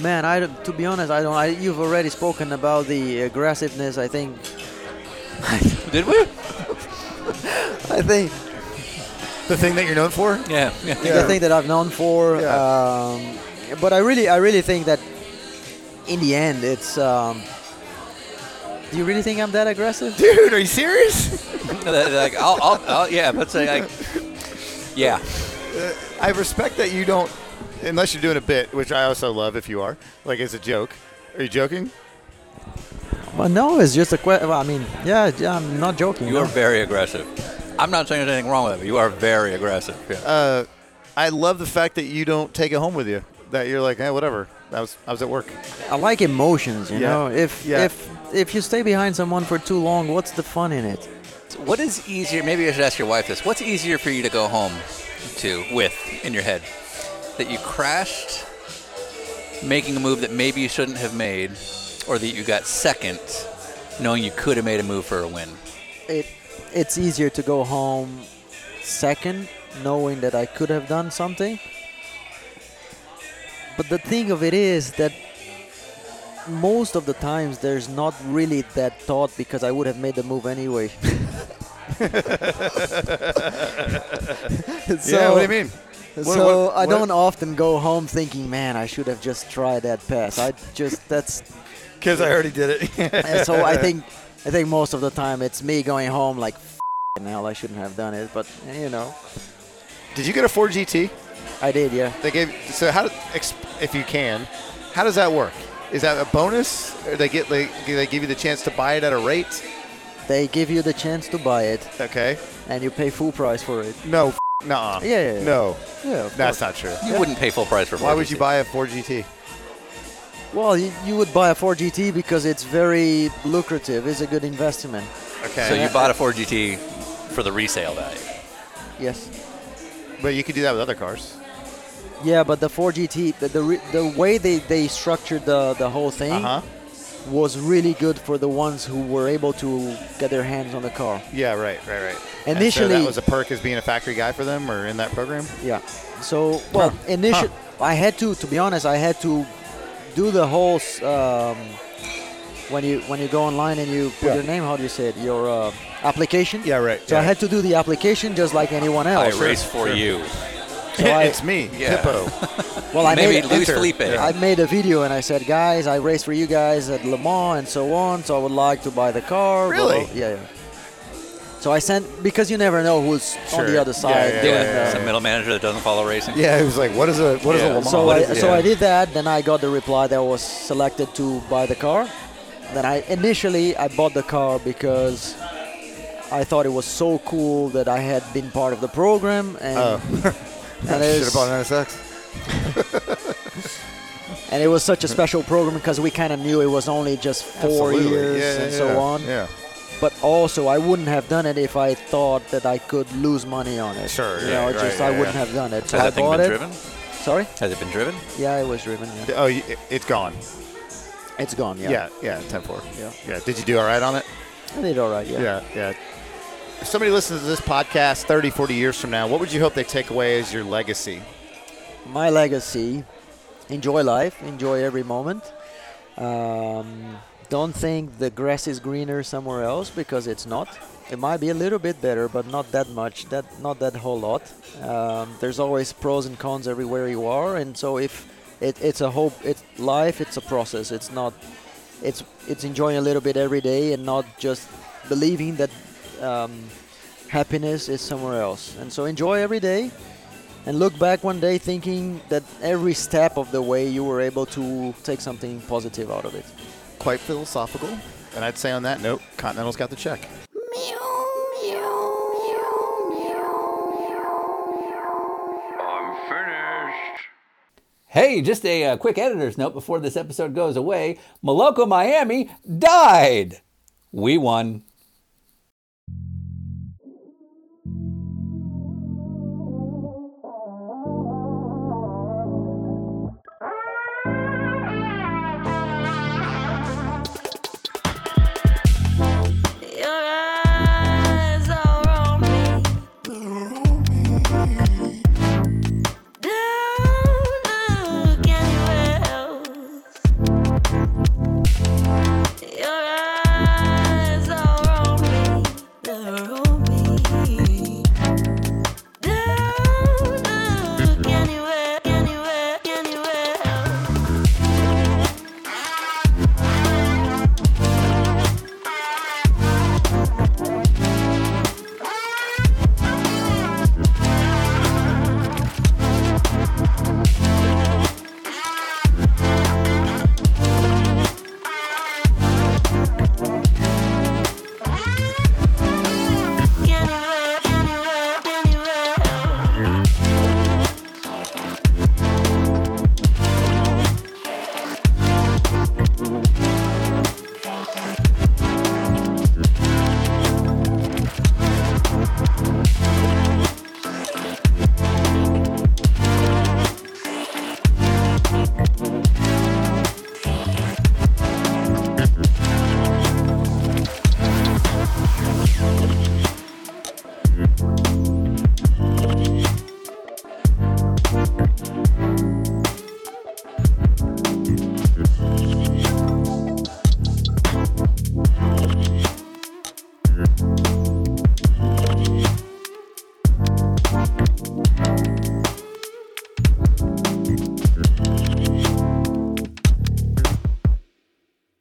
Man, I don't- to be honest, I don't. I, you've already spoken about the aggressiveness. I think. Did we? I think The thing that you're known for? Yeah. yeah. the thing that I've known for. Yeah. Um, but I really, I really think that in the end, it's. Um, do you really think I'm that aggressive? Dude, are you serious? like, I'll, I'll, I'll, yeah, but say like, yeah. I respect that you don't, unless you're doing a bit, which I also love if you are, like as a joke. Are you joking? Well, no, it's just a question. Well, I mean, yeah, yeah, I'm not joking. You no. are very aggressive. I'm not saying there's anything wrong with it, but you are very aggressive. Yeah. Uh, I love the fact that you don't take it home with you. That you're like, hey, whatever. I was, I was at work. I like emotions. You Yeah. know, if Yeah. if if you stay behind someone for too long, what's the fun in it? What is easier? Maybe I should ask your wife this. What's easier for you to go home to with in your head? That you crashed, making a move that maybe you shouldn't have made, or that you got second, knowing you could have made a move for a win? It it's easier to go home second, knowing that I could have done something. But the thing of it is that most of the times there's not really that thought because I would have made the move anyway. so, yeah, what do you mean? What- so what- I don't often go home thinking, man, I should have just tried that pass. I just that's Because I already did it. and so I think I think most of the time it's me going home like "F***ing hell, I shouldn't have done it, but you know, did you get a Ford GT? I did, yeah. They gave. So how, if you can, how does that work? Is that a bonus? Or they get like do they give you the chance to buy it at a rate? They give you the chance to buy it, Okay. and you pay full price for it. No. f- Nuh-uh. Yeah, yeah, yeah. No. Yeah, of That's course. not true. You wouldn't pay full price for. Why Ford would you GT. buy a Ford GT? Well, you, you would buy a Ford GT because it's very lucrative. It's a good investment. Okay. So you bought a Ford GT for the resale value. Yes. but you could do that with other cars. Yeah, but the Ford GT, the the, re- the way they, they structured the, the whole thing Uh huh. was really good for the ones who were able to get their hands on the car. Yeah. Right. Right. Right. And so Initially, that was a perk as being a factory guy for them, or in that program. Yeah. So, well, Huh. initially, I had to, to be honest, I had to do the whole um, when you when you go online and you put Yeah. your name. How do you say it? Your uh, application. Yeah. Right. So I had to do the application just like anyone I else. race for you. So I, it's me, Yeah. Pipo. well, I Maybe made Luis enter. Felipe. I made a video and I said, guys, I raced for you guys at Le Mans and so on. So I would like to buy the car. Really? blah. Yeah, yeah. So I sent because you never know who's on the other Yeah, side. yeah, doing Yeah, yeah, the- some middle manager that doesn't follow racing. yeah. It was like, what is a what is Yeah. a Le Mans? So What I, is it? so Yeah. I did that. Then I got the reply that I was selected to buy the car, then I initially I bought the car because I thought it was so cool that I had been part of the program and Oh. and, Should it's- have bought an NSX. and it was such a special program because we kind of knew it was only just four Absolutely. years Yeah, and yeah, so yeah. on. Yeah. But also, I wouldn't have done it if I thought that I could lose money on it. Sure, you yeah, know, right, just yeah, I wouldn't yeah. have done it. So Has I that thing bought been it. driven? Sorry? Has it been driven? Yeah, it was driven. Yeah. Oh, you- it's gone. It's gone. Yeah. Yeah, yeah, 10 4. Yeah. Yeah. Did you do all right on it? I did all right. Yeah. Yeah, yeah. If somebody listens to this podcast 30, 40 years from now, what would you hope they take away as your legacy? My legacy: enjoy life, enjoy every moment. Um, don't think the grass is greener somewhere else because it's not. It might be a little bit better, but not that much. That not that whole lot. Um, there's always pros and cons everywhere you are, and so if it, it's a hope, it's life. It's a process. It's not. It's it's enjoying a little bit every day and not just believing that um, happiness is somewhere else. And so enjoy every day and look back one day thinking that every step of the way you were able to take something positive out of it. Quite philosophical. And I'd say on that note, Continental's got the check. Meow meow meow meow meow. I'm finished. Hey, just a uh, quick editor's note before this episode goes away. Maloko Miami died. We won.